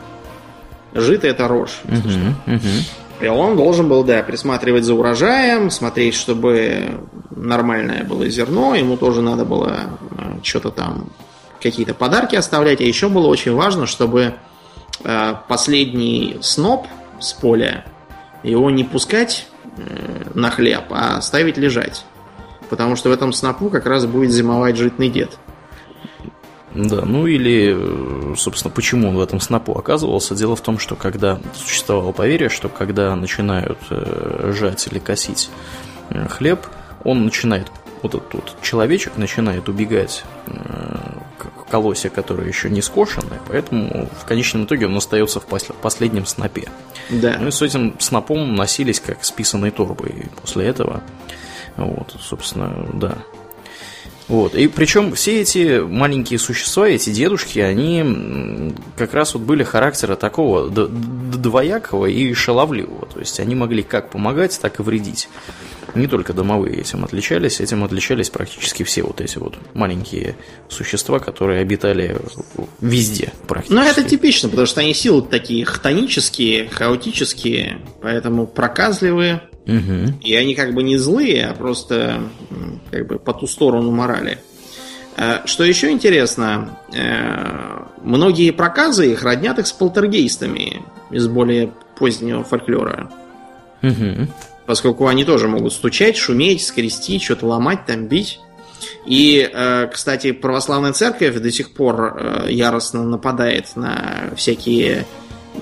Жито это рожь. Мгм, мгм. И он должен был, да, присматривать за урожаем, смотреть, чтобы нормальное было зерно. Ему тоже надо было что-то там, какие-то подарки оставлять. А еще было очень важно, чтобы э, последний сноп с поля, его не пускать э, на хлеб, а ставить лежать. Потому что в этом снопу как раз будет зимовать житный дед. Да, ну или, э, собственно, почему он в этом снопу оказывался? Дело в том, что когда существовало поверье, что когда начинают э, жать или косить э, хлеб, он начинает, вот этот вот человечек начинает убегать к колосе, которое еще не скошенное, поэтому в конечном итоге он остается в пос- последнем снопе. Да. Ну и с этим снопом носились как с писаной торбой после этого. Вот, собственно, да. Вот. И причем все эти маленькие существа, эти дедушки, они как раз вот были характера такого двоякого и шаловливого. То есть они могли как помогать, так и вредить. Не только домовые этим отличались, этим отличались практически все вот эти вот маленькие существа, которые обитали везде практически. Ну, это типично, потому что они силы такие хтонические, хаотические, поэтому проказливые. Мгм. И они как бы не злые, а просто как бы по ту сторону морали. Э, Что еще интересно, э, многие проказы их роднят их с полтергейстами из более позднего фольклора. Мгм. Поскольку они тоже могут стучать, шуметь, скрести, что-то ломать, там бить. И, э, кстати, православная церковь до сих пор яростно нападает на всякие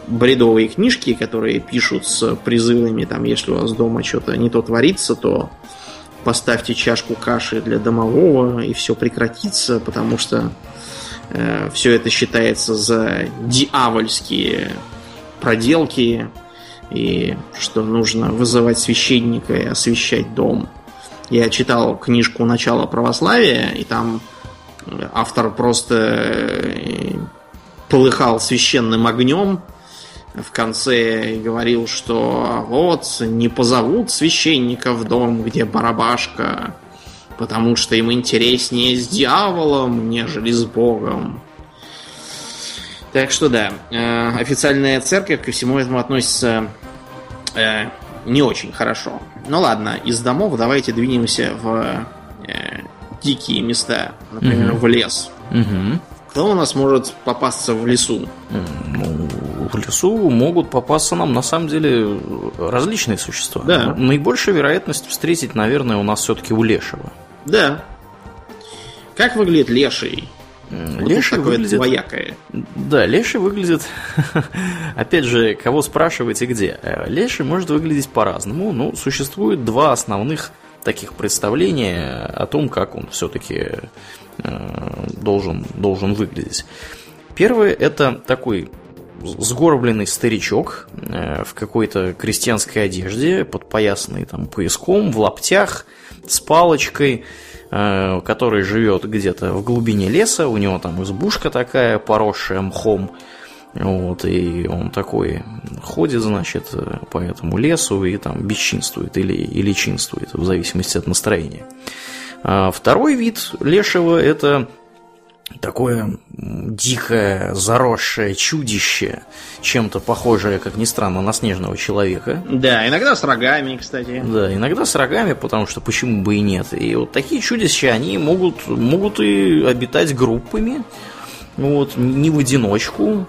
бредовые книжки, которые пишут с призывами, там, если у вас дома что-то не то творится, то поставьте чашку каши для домового, и все прекратится, потому что э, все это считается за дьявольские проделки, и что нужно вызывать священника и освещать дом. Я читал книжку «Начало православия», и там автор просто э, полыхал священным огнем в конце говорил, что вот не позовут священника в дом, где барабашка, потому что им интереснее с дьяволом, нежели с Богом. Так что да, э, официальная церковь ко всему этому относится э, не очень хорошо. Ну ладно, из домов давайте двинемся в э, дикие места, например, угу. в лес. Угу. Кто у нас может попасться в лесу? Ну, в лесу могут попасться нам на самом деле различные существа. Да. Наибольшая вероятность встретить, наверное, у нас все-таки у лешего. Да. Как выглядит леший? Леший вот выглядит... двоякое. Да, леший выглядит... Опять же, кого спрашивать и где? Э, леший может выглядеть по-разному. Ну, существует два основных таких представления о том, как он все-таки э, должен, должен выглядеть. Первое – это такой сгорбленный старичок э, в какой-то крестьянской одежде, подпоясанный там пояском, в лаптях, с палочкой, э, который живет где-то в глубине леса, у него там избушка такая, поросшая мхом, вот, и он такой ходит, значит, по этому лесу и там бесчинствует или, или чинствует, в зависимости от настроения. А второй вид лешего – это такое дикое, заросшее чудище, чем-то похожее, как ни странно, на снежного человека. Да, иногда с рогами, кстати. Да, иногда с рогами, потому что почему бы и нет. И вот такие чудища, они могут, могут и обитать группами, вот, не в одиночку.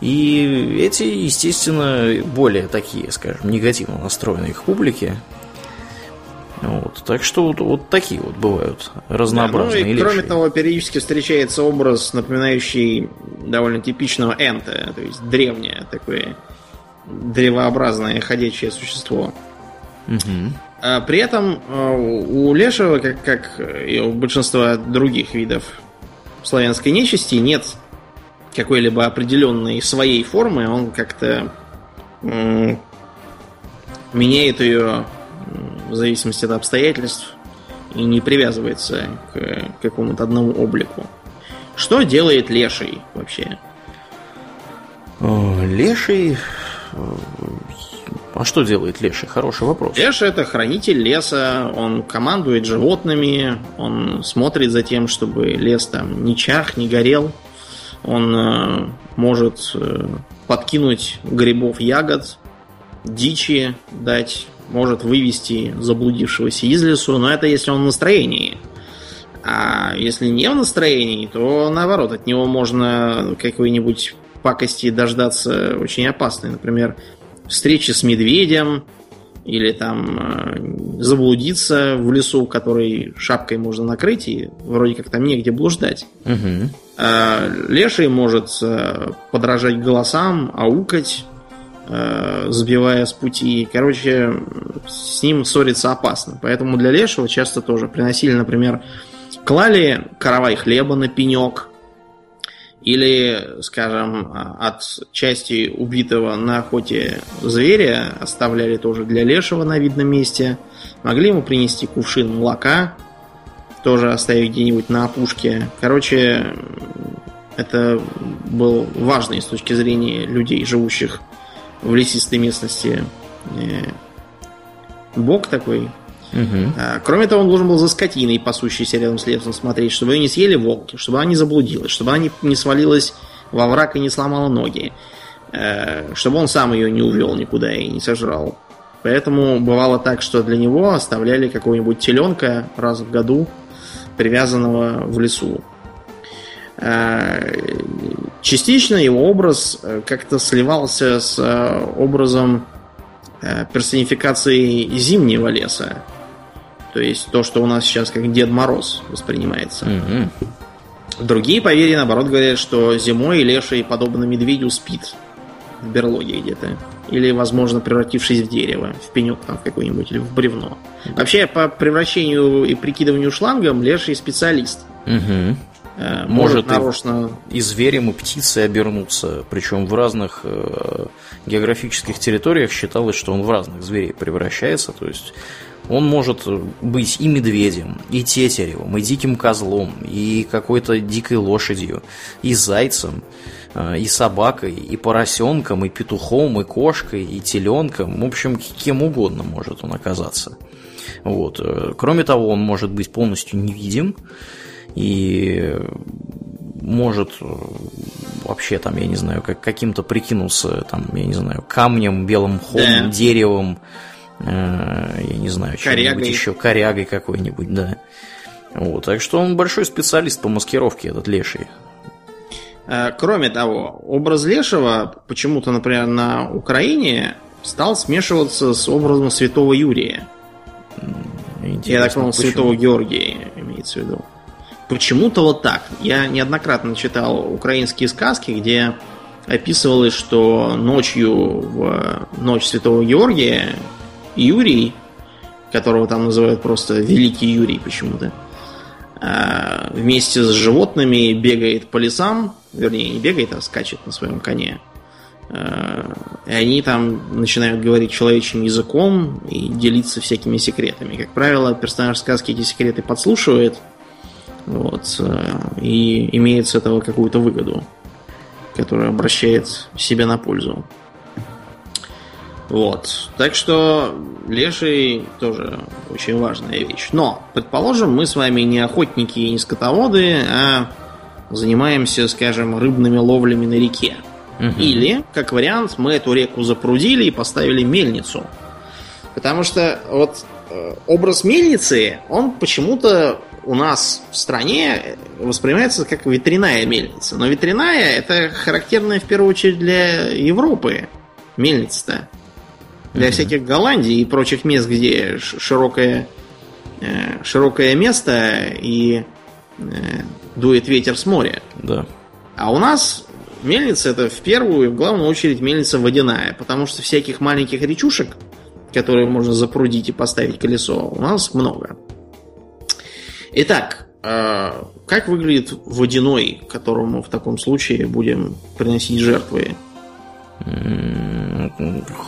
И эти, естественно, более такие, скажем, негативно настроенные к публике, вот, так что вот, вот такие вот бывают разнообразные да, ну и, Кроме того, периодически встречается образ, напоминающий довольно типичного энта, то есть древнее такое древообразное ходячее существо. Угу. А при этом а, у лешего, как, как и у большинства других видов славянской нечисти, нет какой-либо определенной своей формы, он как-то меняет ее в зависимости от обстоятельств и не привязывается к какому-то одному облику. Что делает леший вообще? Леший... А что делает леший? Хороший вопрос. Леший это хранитель леса, он командует животными, он смотрит за тем, чтобы лес там не чах, не горел. Он э, может э, подкинуть грибов, ягод, дичи дать может вывести заблудившегося из лесу, но это если он в настроении. А если не в настроении, то наоборот, от него можно какой-нибудь пакости дождаться очень опасной. Например, встречи с медведем, или там э, заблудиться в лесу, который шапкой можно накрыть, и вроде как там негде блуждать. Угу. Леший может э, подражать голосам, аукать, сбивая с пути. Короче, с ним ссориться опасно. Поэтому для лешего часто тоже приносили, например, клали каравай хлеба на пенек, или, скажем, от части убитого на охоте зверя оставляли тоже для лешего на видном месте. Могли ему принести кувшин молока, тоже оставить где-нибудь на опушке. Короче, это был важный с точки зрения людей, живущих в лесистой местности э, бог такой. Угу. Кроме того, он должен был за скотиной, пасущейся рядом с лесом, смотреть, чтобы ее не съели волки, чтобы она не заблудилась, чтобы она не, не свалилась во враг и не сломала ноги, э, чтобы он сам ее не увел никуда и не сожрал. Поэтому бывало так, что для него оставляли какого-нибудь теленка раз в году, привязанного в лесу. Э, частично его образ э, как-то сливался с э, образом персонификации зимнего леса. То есть то, что у нас сейчас как Дед Мороз воспринимается. Mm-hmm. Другие поверья, наоборот, говорят, что зимой леший, подобно медведю, спит. в берлоге где-то. Или, возможно, превратившись в дерево, в пенек там какой-нибудь, или в бревно. Вообще, по превращению и прикидыванию шлангом леший специалист. Угу. Э, Может, нарочно... и, и зверем, и птицей обернуться. Причем в разных э, географических территориях считалось, что он в разных зверей превращается. То есть он может быть и медведем, и тетеревом, и диким козлом, и какой-то дикой лошадью, и зайцем, э, и собакой, и поросенком, и петухом, и кошкой, и теленком. В общем, кем угодно может он оказаться. Вот. Э, кроме того, он может быть полностью невидим и может вообще там, я не знаю, как каким-то прикинулся, там, я не знаю, камнем, белым холмом, да. деревом, э, я не знаю, чем-нибудь еще, корягой какой-нибудь, да. Вот, так что он большой специалист по маскировке, этот леший. Э, кроме того, образ лешего почему-то, например, на Украине стал смешиваться с образом святого Юрия. Интересно, Я так понял, святого Георгия имеется в виду. Почему-то вот так. Я неоднократно читал украинские сказки, где описывалось, что ночью в ночь Святого Георгия Юрий, которого там называют просто Великий Юрий почему-то, а, вместе с животными бегает по лесам, вернее, не бегает, а скачет на своем коне. А, и они там начинают говорить человечьим языком и делиться всякими секретами. Как правило, персонаж сказки эти секреты подслушивает – вот, э, и имеет с этого какую-то выгоду, которая обращает себе на пользу. Вот. Так что леший тоже очень важная вещь. Но, предположим, мы с вами не охотники и не скотоводы, а занимаемся, скажем, рыбными ловлями на реке. Угу. Или, как вариант, мы эту реку запрудили и поставили мельницу. Потому что вот э, образ мельницы, он почему-то у нас в стране воспринимается как ветряная мельница. Но ветряная это характерная в первую очередь для Европы мельница-то. Для mm-hmm. всяких Голландий и прочих мест, где широкое, э, широкое место и э, дует ветер с моря. Да. А у нас мельница это в первую и в главную очередь мельница водяная, потому что всяких маленьких речушек, которые можно запрудить и поставить колесо, у нас много. Итак, э, как выглядит водяной, которому в таком случае будем приносить жертвы?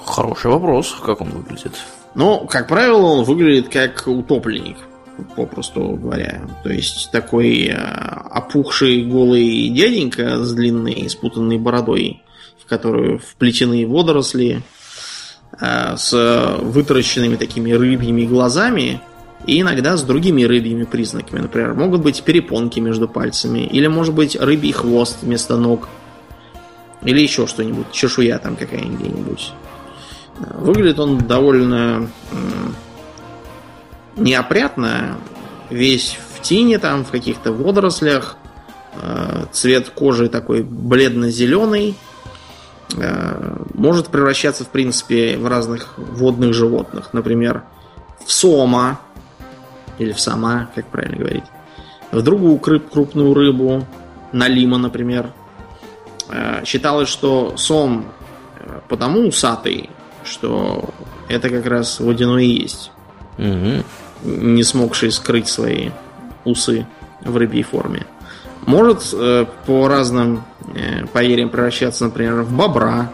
Хороший вопрос, как он выглядит. Ну, как правило, он выглядит как утопленник, попросту говоря. То есть такой э, опухший голый дяденька с длинной спутанной бородой, в которую вплетены водоросли, э, с вытаращенными такими рыбьими глазами, и иногда с другими рыбьими признаками. Например, могут быть перепонки между пальцами, или может быть рыбий хвост вместо ног, или еще что-нибудь, чешуя там какая-нибудь. Выглядит он довольно неопрятно, весь в тени там, в каких-то водорослях, э, цвет кожи такой бледно-зеленый, э, может превращаться, в принципе, в разных водных животных. Например, в сома, или в сама, как правильно говорить, в другую крупную рыбу, налима, например. Э, считалось, что сом э, потому усатый, что это как раз водяной и есть. Угу. Не смогший скрыть свои усы в рыбьей форме. Может э, по разным поверьям превращаться, например, в бобра,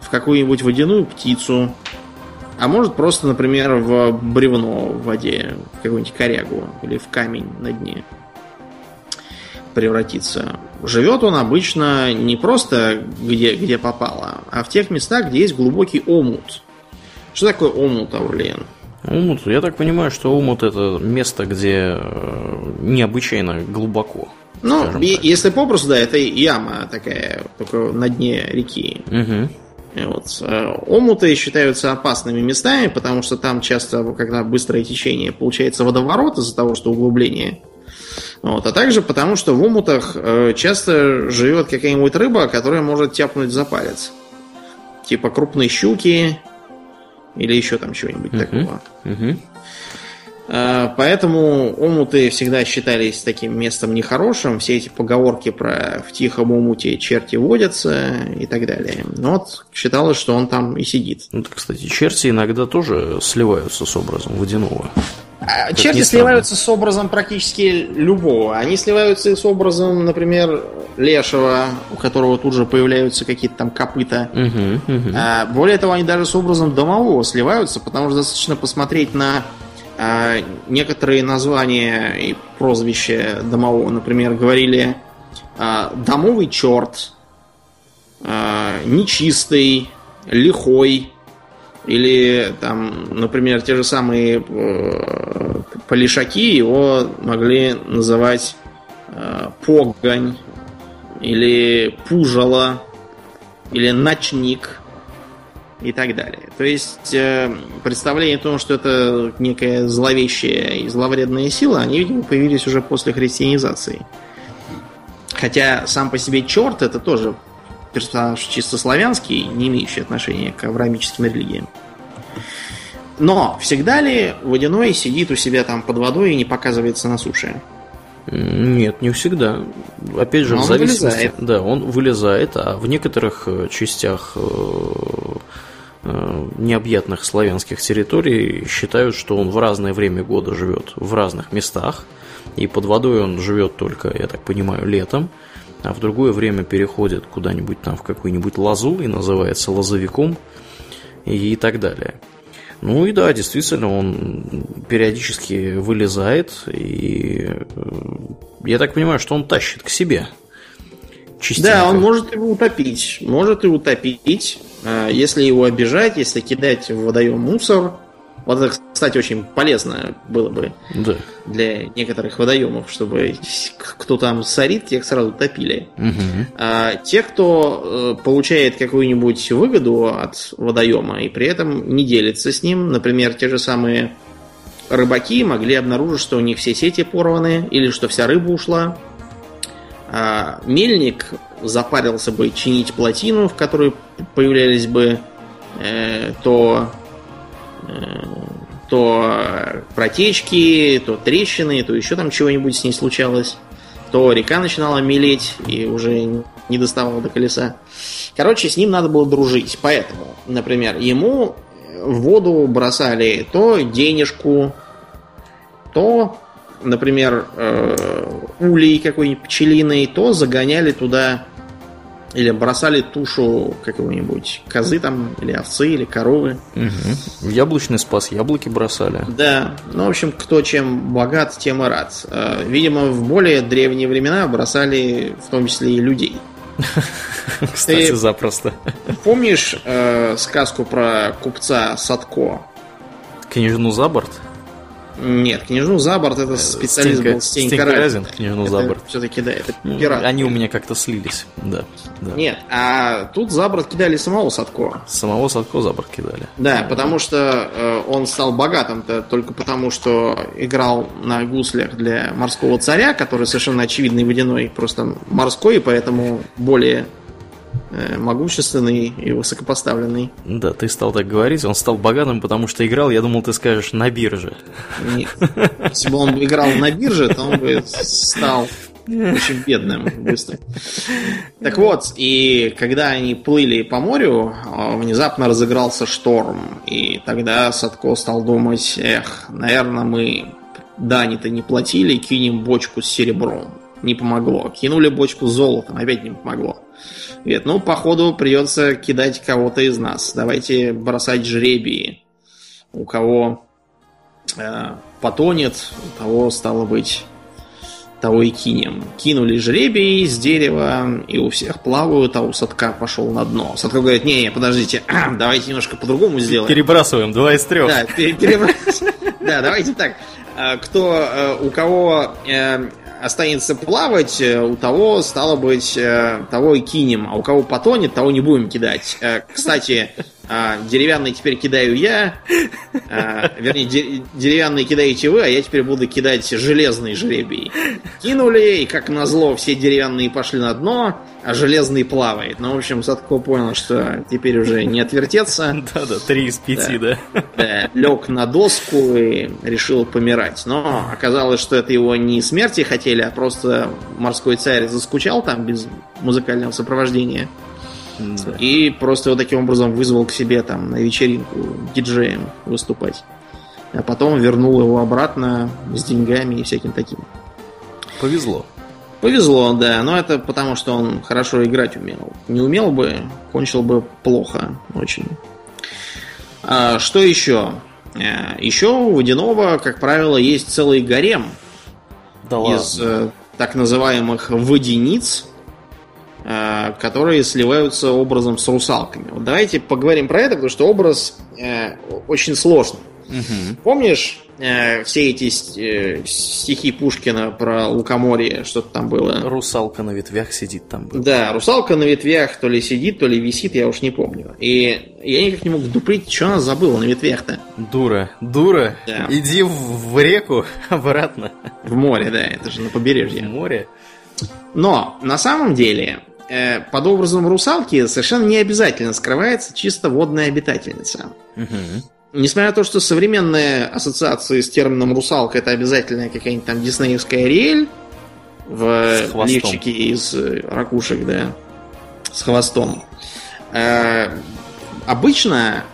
в какую-нибудь водяную птицу, а может просто, например, в бревно в воде, в какую-нибудь корягу или в камень на дне превратиться. Живет он обычно не просто где, где попало, а в тех местах, где есть глубокий омут. Что такое омут, Аурлиен? Омут, я так понимаю, что омут это место, где э, необычайно глубоко. Ну, если попросту, да, это яма такая, только на дне реки. Угу. Вот. Э, омуты считаются опасными местами, потому что там часто, когда быстрое течение, получается водоворот из-за того, что углубление. Вот. А также потому, что в омутах э, часто живет какая-нибудь рыба, которая может тяпнуть за палец. Типа крупные щуки или еще там чего-нибудь uh-huh. такого. Uh-huh. Э, Поэтому омуты всегда считались таким местом нехорошим. Все эти поговорки про в тихом омуте черти водятся и так далее. Но вот считалось, что он там и сидит. Ну, кстати, черти иногда тоже сливаются с образом водяного. А Черти сливаются с образом практически любого. Они сливаются и с образом, например, лешего, у которого тут же появляются какие-то там копыта. Мгм, мгм. А, более того, они даже с образом домового сливаются, потому что достаточно посмотреть на а, некоторые названия и прозвища домового. Например, говорили а, домовый черт, а, нечистый, лихой. Или там, например, те же самые э, полишаки его могли называть э, погонь или пужало или ночник и так далее. То есть э, представление о том, что это некая зловещая и зловредная сила, они, видимо, появились уже после христианизации. Хотя сам по себе черт это тоже персонаж чисто славянский, не имеющий отношения к авраамическим религиям. Но всегда ли водяной сидит у себя там под водой и не показывается на суше? Нет, не всегда. Опять же, Но в зависимости. вылезает. Да, он вылезает, а в некоторых э, частях э, необъятных славянских территорий считают, что он в разное время года живет в разных местах. И под водой он живет только, я так понимаю, летом, а в другое время переходит куда-нибудь там в какую-нибудь лазу и называется лазовиком и так далее. Ну и да, действительно, он периодически вылезает, и э, я так понимаю, что он тащит к себе. Частенько. Да, он может его утопить. Может и утопить. А, Если его обижать, если кидать в водоем мусор. Вот это, кстати, очень полезно было бы Да. для некоторых водоемов, чтобы кто там сорит, тех сразу топили. Мгм. А те, кто э, получает какую-нибудь выгоду от водоема и при этом не делится с ним, например, те же самые рыбаки могли обнаружить, что у них все сети порваны или что вся рыба ушла. А мельник запарился бы чинить плотину, в которой появлялись бы э, то э, то протечки, то трещины, то еще там чего-нибудь с ней случалось, то река начинала мелеть и уже не доставала до колеса. Короче, с ним надо было дружить. Поэтому, например, ему в воду бросали то денежку, то, например, э, улей какой-нибудь пчелиный, то загоняли туда или бросали тушу какого-нибудь козы там, или овцы, или коровы. Мгм. В яблочный спас яблоки бросали. Да, ну, в общем, кто чем богат, тем и рад. Э, Видимо, в более древние времена бросали в том числе и людей. Кстати, Ты- запросто. Помнишь э, сказку про купца Садко? Княжну за борт? Нет, княжну за борт это специалист Стенька- был Стенька Стенька Разин. Княжну за борт. Все-таки, да, это Ну, пират. Они у меня как-то слились. Да. да. Нет, а тут за борт кидали самого Садко. Самого Садко за борт кидали. Да, потому что э, он стал богатым-то только потому, что играл на гуслях для морского царя, который совершенно очевидный водяной, просто морской, и поэтому более могущественный и высокопоставленный. Да, ты стал так говорить, он стал богатым, потому что играл, я думал, ты скажешь, на бирже. Нет. Если бы он играл на бирже, то он бы стал очень бедным быстро. Так вот, и когда они плыли по морю, э, внезапно разыгрался шторм. И тогда Садко стал думать, эх, наверное, мы дани-то не платили, кинем бочку с серебром. Не помогло. Кинули бочку с золотом, опять не помогло. Говорит, ну, походу, придется кидать кого-то из нас. Давайте бросать жребии. У кого э, потонет, у того, стало быть, того и кинем. Кинули жребий с дерева, и у всех плавают, а у Садка пошел на дно. Садко говорит, не-не, подождите, давайте немножко по-другому сделаем. Перебрасываем, два из трех. Да, пере- перебрать. Да, давайте так. А, Кто, э, у кого э, останется плавать, э, у того, стало быть, э, того и кинем. А у кого потонет, того не будем кидать. Э, Кстати, а деревянный теперь кидаю я, а, вернее, де- деревянный кидаете вы, а я теперь буду кидать железный жребий. Кинули, и как назло все деревянные пошли на дно, а железный плавает. Ну, в общем, Садко понял, что теперь уже не отвертеться. Да-да, три из пяти, да. Да, лег на доску и решил помирать. Но оказалось, что это его не смерти хотели, а просто морской царь заскучал там без музыкального сопровождения. Да. И просто вот таким образом вызвал к себе там на вечеринку диджеем выступать. А потом вернул его обратно с деньгами и всяким таким. Повезло. Повезло, да, но это потому, что он хорошо играть умел. Не умел бы, кончил бы плохо очень. А, что еще? Э, Еще у водяного, как правило, есть целый гарем Да из ладно. э, так называемых водяниц, которые сливаются образом с русалками. Вот давайте поговорим про это, потому что образ э, очень сложный. Мгм. Помнишь э, все эти э, стихи Пушкина про лукоморье, что-то там было? Русалка на ветвях сидит там. был. Да, русалка на ветвях то ли сидит, то ли висит, я уж не помню. И я никак не мог дуплить, что она забыла на ветвях-то. Дура, дура, Да. иди в, в реку обратно. В море, да, это же на В побережье. море. Но на самом деле э, под образом русалки совершенно не обязательно скрывается чисто водная обитательница. Мгм. Несмотря на то, что современные ассоциации с термином русалка это обязательно какая-нибудь там диснеевская Ариэль в лифчике из э, ракушек, да, с хвостом. Э, обычно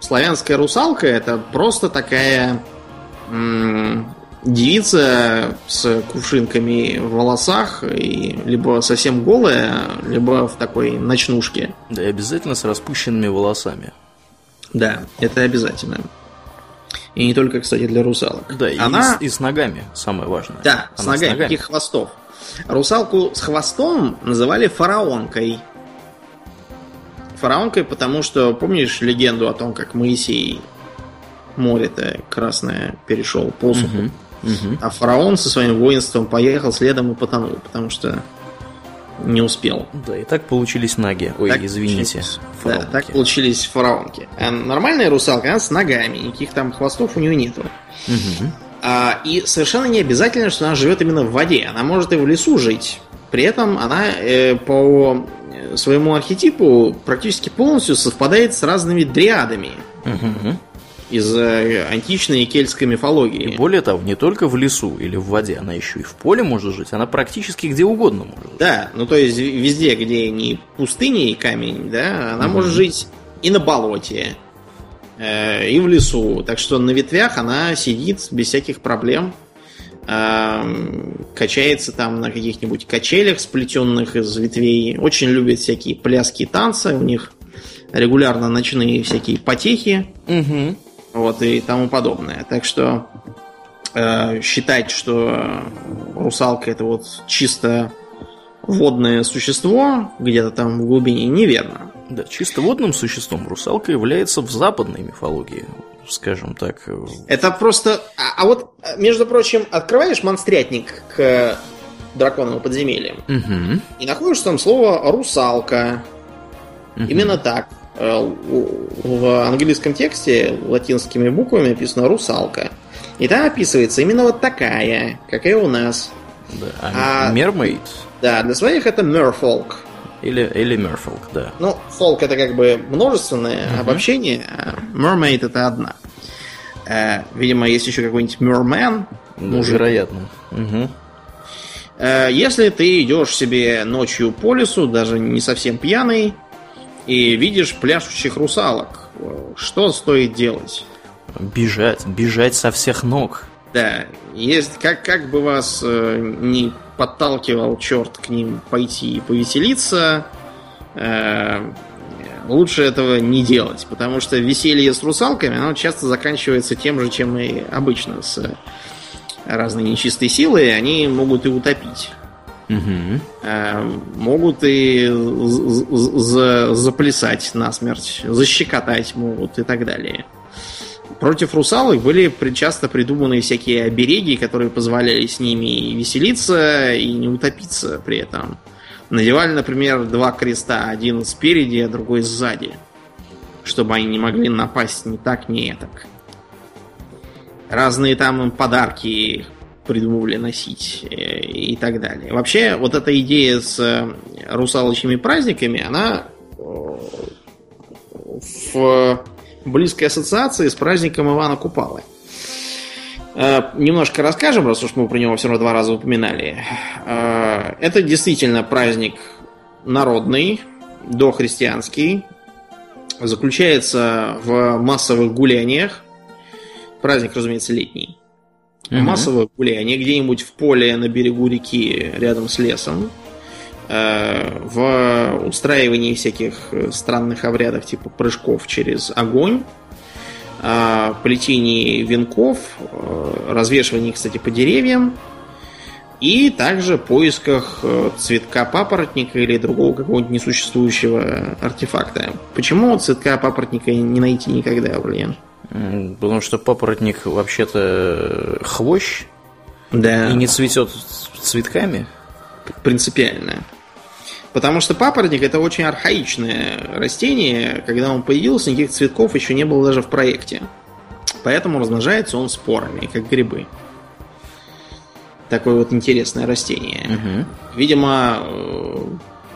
славянская русалка это просто такая м, девица с кувшинками в волосах и либо совсем голая, либо в такой ночнушке. Да и обязательно с распущенными волосами. Да, это обязательно. И не только, кстати, для русалок. Да, и, Она... с, и с ногами, самое важное. Да, с Она ногами, таких хвостов. Русалку с хвостом называли фараонкой. Фараонкой, потому что, помнишь легенду о том, как Моисей море-то красное перешел по суху, А фараон со своим воинством поехал следом и потонул, потому что не успел. Да, и так получились наги. Ой, Так извините. Да, так получились фараонки. А нормальная русалка, она с ногами, никаких там хвостов у нее нету. А, и совершенно не обязательно, что она живет именно в воде. Она может и в лесу жить. При этом она э, по э, своему архетипу практически полностью совпадает с разными дриадами. Из э, античной и кельтской мифологии. И более того, не только в лесу или в воде, она еще и в поле может жить, она практически где угодно может жить. Да, ну то есть везде, где не пустыня и камень, да, она Мгм. может жить и на болоте, э, и в лесу. Так что на ветвях она сидит без всяких проблем. эм, качается там на каких-нибудь качелях, сплетенных из ветвей. Очень любит всякие пляски и танцы. У них регулярно ночные всякие потехи Угу. Вот и тому подобное. Так что э, считать, что русалка это вот чисто водное существо где-то там в глубине неверно. Да, чисто водным существом русалка является в западной мифологии, скажем так. Это просто... А, а вот, между прочим, открываешь монстрятник к драконовым подземельям Мгм. и находишь там слово «русалка». Мгм. Именно так. Э, В английском тексте латинскими буквами написано «русалка». И там описывается именно вот такая, какая у нас. Да. А, А- Да, для своих это мерфолк. или, или Мерфолк, да. Ну, фолк это как бы множественное Мгм. обобщение, а mermaid это одна. Э, видимо, есть еще какой-нибудь merman. Да, мужик. вероятно. Мгм. Э, если ты идешь себе ночью по лесу, даже не совсем пьяный, и видишь пляшущих русалок, что стоит делать? Бежать, бежать со всех ног. Да, есть, как, как бы вас э, не подталкивал черт к ним пойти и повеселиться, э, лучше этого не делать, потому что веселье с русалками, оно часто заканчивается тем же, чем и обычно с разной нечистой силой, они могут и утопить. Э, могут и заплясать насмерть, защекотать могут и так далее. Против русалок были часто придуманы всякие обереги, которые позволяли с ними веселиться, и не утопиться при этом. Надевали, например, два креста, один спереди, а другой сзади. чтобы они не могли напасть ни так, ни этак. Разные там им подарки придумывали носить э, и так далее. Вообще, вот эта идея с э, русалочными праздниками, она э, в близкой ассоциации с праздником Ивана Купалы. Немножко расскажем, раз уж мы про него все равно два раза упоминали. Это действительно праздник народный, дохристианский, заключается в массовых гуляниях. Праздник, разумеется, летний. Угу. Массовых гуляний где-нибудь в поле на берегу реки рядом с лесом. Э, в устраивании всяких странных обрядов типа прыжков через огонь. Э, плетении венков, э, развешивании, кстати, по деревьям и также поисках э, цветка папоротника или другого какого-нибудь несуществующего артефакта. Почему цветка папоротника не найти никогда, Ульян? Потому что папоротник вообще-то хвощ да. и не цветет цветками. Принципиально. Потому что папоротник это очень архаичное растение. Когда он появился, никаких цветков еще не было даже в проекте. Поэтому размножается он спорами, как грибы такое вот интересное растение. Угу. Видимо, э,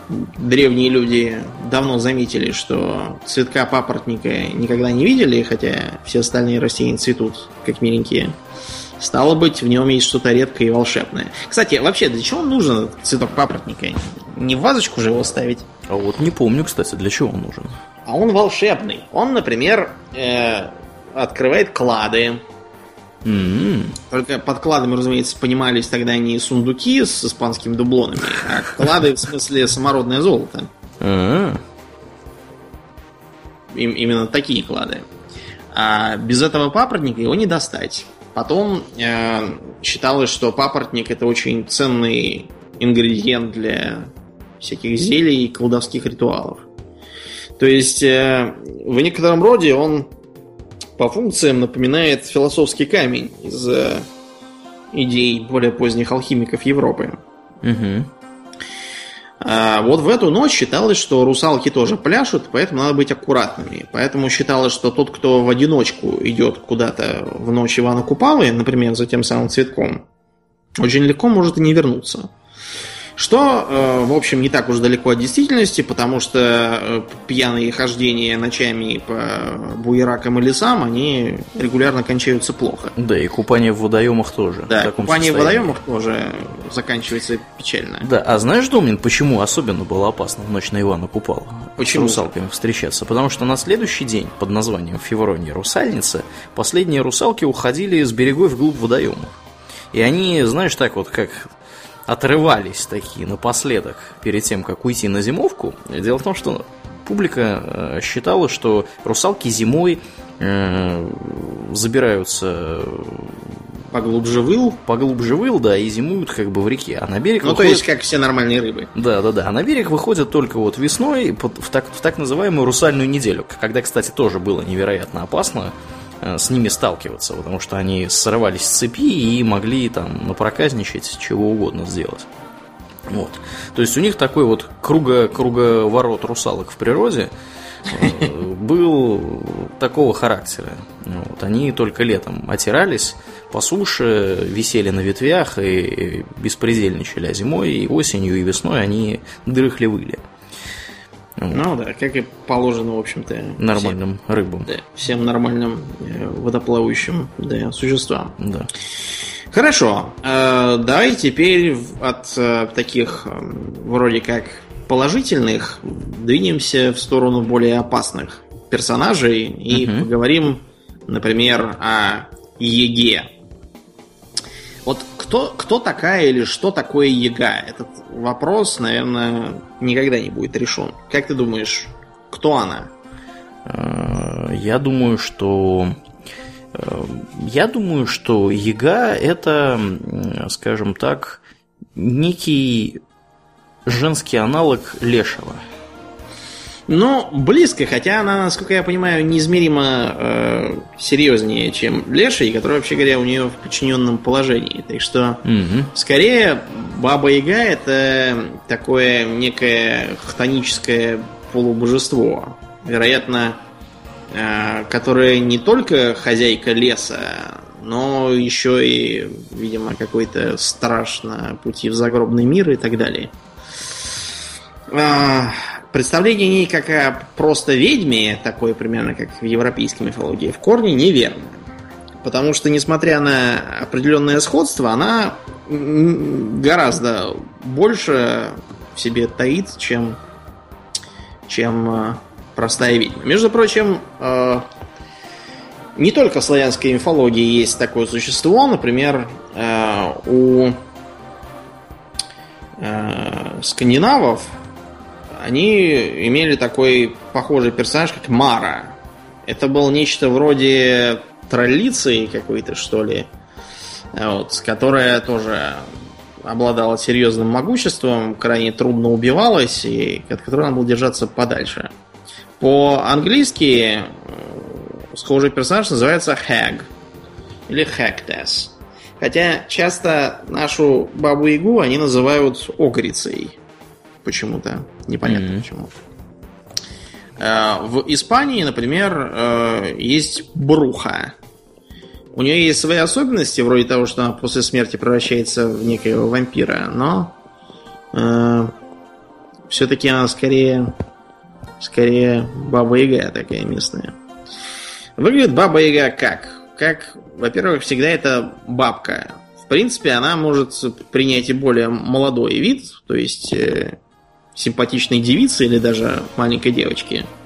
древние люди давно заметили, что цветка папоротника никогда не видели, хотя все остальные растения цветут, как миленькие. Стало быть, в нем есть что-то редкое и волшебное. Кстати, вообще, для чего нужен цветок папоротника? Не в вазочку же его ставить? А вот не помню, кстати, для чего он нужен. А он волшебный. Он, например, э, открывает клады, Mm-hmm. Только под кладами, разумеется, понимались тогда не сундуки с испанскими дублонами, а клады в смысле самородное золото. Mm-hmm. Им, именно такие клады. А без этого папоротника его не достать. Потом э, считалось, что папоротник это очень ценный ингредиент для всяких зелий и колдовских ритуалов. То есть э, в некотором роде он по функциям напоминает философский камень из э, идей более поздних алхимиков Европы. Угу. А вот в эту ночь считалось, что русалки тоже пляшут, поэтому надо быть аккуратными. Поэтому считалось, что тот, кто в одиночку идет куда-то в ночь Ивана Купалы, например, за тем самым цветком, очень легко может и не вернуться. Что, э, в общем, не так уж далеко от действительности, потому что э, пьяные хождения ночами по буеракам и лесам, они регулярно кончаются плохо. Да, и купание в водоемах тоже. Да, в купание в водоемах тоже заканчивается печально. Да, а знаешь, Домнин, почему особенно было опасно в ночь на Ивана Купала? Почему? С русалками встречаться. Потому что на следующий день под названием Феврония Русальница последние русалки уходили с берегов вглубь водоемов. И они, знаешь, так вот, как отрывались такие напоследок перед тем, как уйти на зимовку. Дело в том, что публика э, считала, что русалки зимой э, забираются поглубже выл. Поглубже выл, да, и зимуют как бы в реке. А на берег Ну, выходят... то есть, как все нормальные рыбы. Да, да, да. А на берег выходят только вот весной в так, в так называемую русальную неделю. Когда, кстати, тоже было невероятно опасно с ними сталкиваться, потому что они срывались с цепи и могли там напроказничать, чего угодно сделать. Вот. То есть у них такой вот круга, круговорот русалок в природе э, был такого характера. Вот. Они только летом отирались по суше, висели на ветвях и беспредельничали, а зимой и осенью и весной они дрыхли Ну да, как и положено, в общем-то. Нормальным всем, рыбам. Да, всем нормальным э, водоплавающим да, существам. Да. Хорошо. Э, давай теперь от э, таких э, вроде как положительных двинемся в сторону более опасных персонажей и угу. поговорим, например, о Еге. Вот кто, кто такая или что такое Ега? Этот вопрос, наверное, никогда не будет решен. Как ты думаешь, кто она? Э, я думаю, что э, я думаю, что Яга это, скажем так, некий женский аналог Лешего. Ну, близко, хотя она, насколько я понимаю, неизмеримо э, серьезнее, чем Леший, который, вообще говоря, у нее в подчиненном положении. Так что, угу. скорее, Баба Яга это такое некое хтоническое полубожество. Вероятно, э, которая не только хозяйка леса, но еще и, видимо, какой-то страж на пути в загробный мир и так далее. Представление о ней как о просто ведьме, такое примерно как в европейской мифологии, в корне неверно. Потому что, несмотря на определенное сходство, она гораздо больше в себе таит, чем, чем э, простая ведьма. Между прочим, э, не только в славянской мифологии есть такое существо, например, э, у скандинавов они имели такой похожий персонаж, как Мара. Это был нечто вроде троллицы какой-то, что ли, вот, которая тоже обладала серьезным могуществом, крайне трудно убивалась, и от которой надо было держаться подальше. По-английски э, схожий персонаж называется Hag или Hagtess. Хотя часто нашу бабу-ягу они называют огрицей. Почему-то. Непонятно mm-hmm. почему. Э, в Испании, например, э, есть Бруха. У нее есть свои особенности, вроде того, что она после смерти превращается в некоего вампира, но э, все-таки она скорее, скорее Баба Яга такая местная. Выглядит Баба Яга как? Как, во-первых, всегда это бабка. В принципе, она может принять и более молодой вид, то есть э, симпатичной девицы или даже маленькой девочки –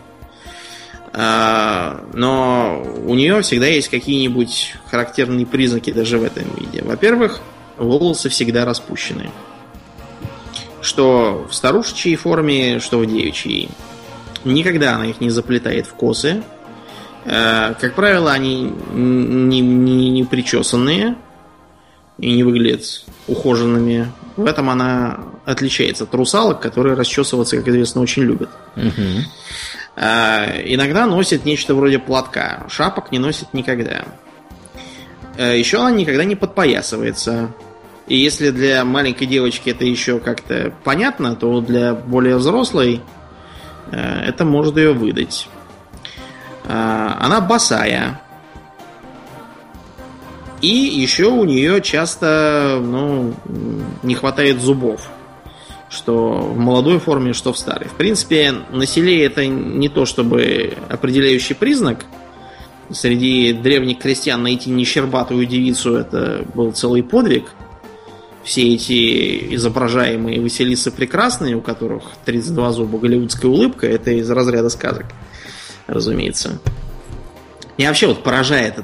а, но у нее всегда есть какие-нибудь характерные признаки даже в этом виде. Во-первых, волосы всегда распущены. Что в старушечьей форме, что в девичьей. Никогда она их не заплетает в косы. А, как правило, они не, не, не причесанные и не выглядят ухоженными. В этом она отличается от русалок, которые расчесываться, как известно, очень любят. Угу. Э, иногда носит нечто вроде платка. Шапок не носит никогда. Э, еще она никогда не подпоясывается. И если для маленькой девочки это еще как-то понятно, то для более взрослой э, это может ее выдать. Она босая. И еще у нее часто ну, не хватает зубов что в молодой форме, что в старой. В принципе, на селе это не то чтобы определяющий признак. Среди древних крестьян найти нещербатую девицу это был целый подвиг. Все эти изображаемые Василисы прекрасные, у которых 32 зуба голливудская улыбка, это из разряда сказок, разумеется. Меня вообще вот поражает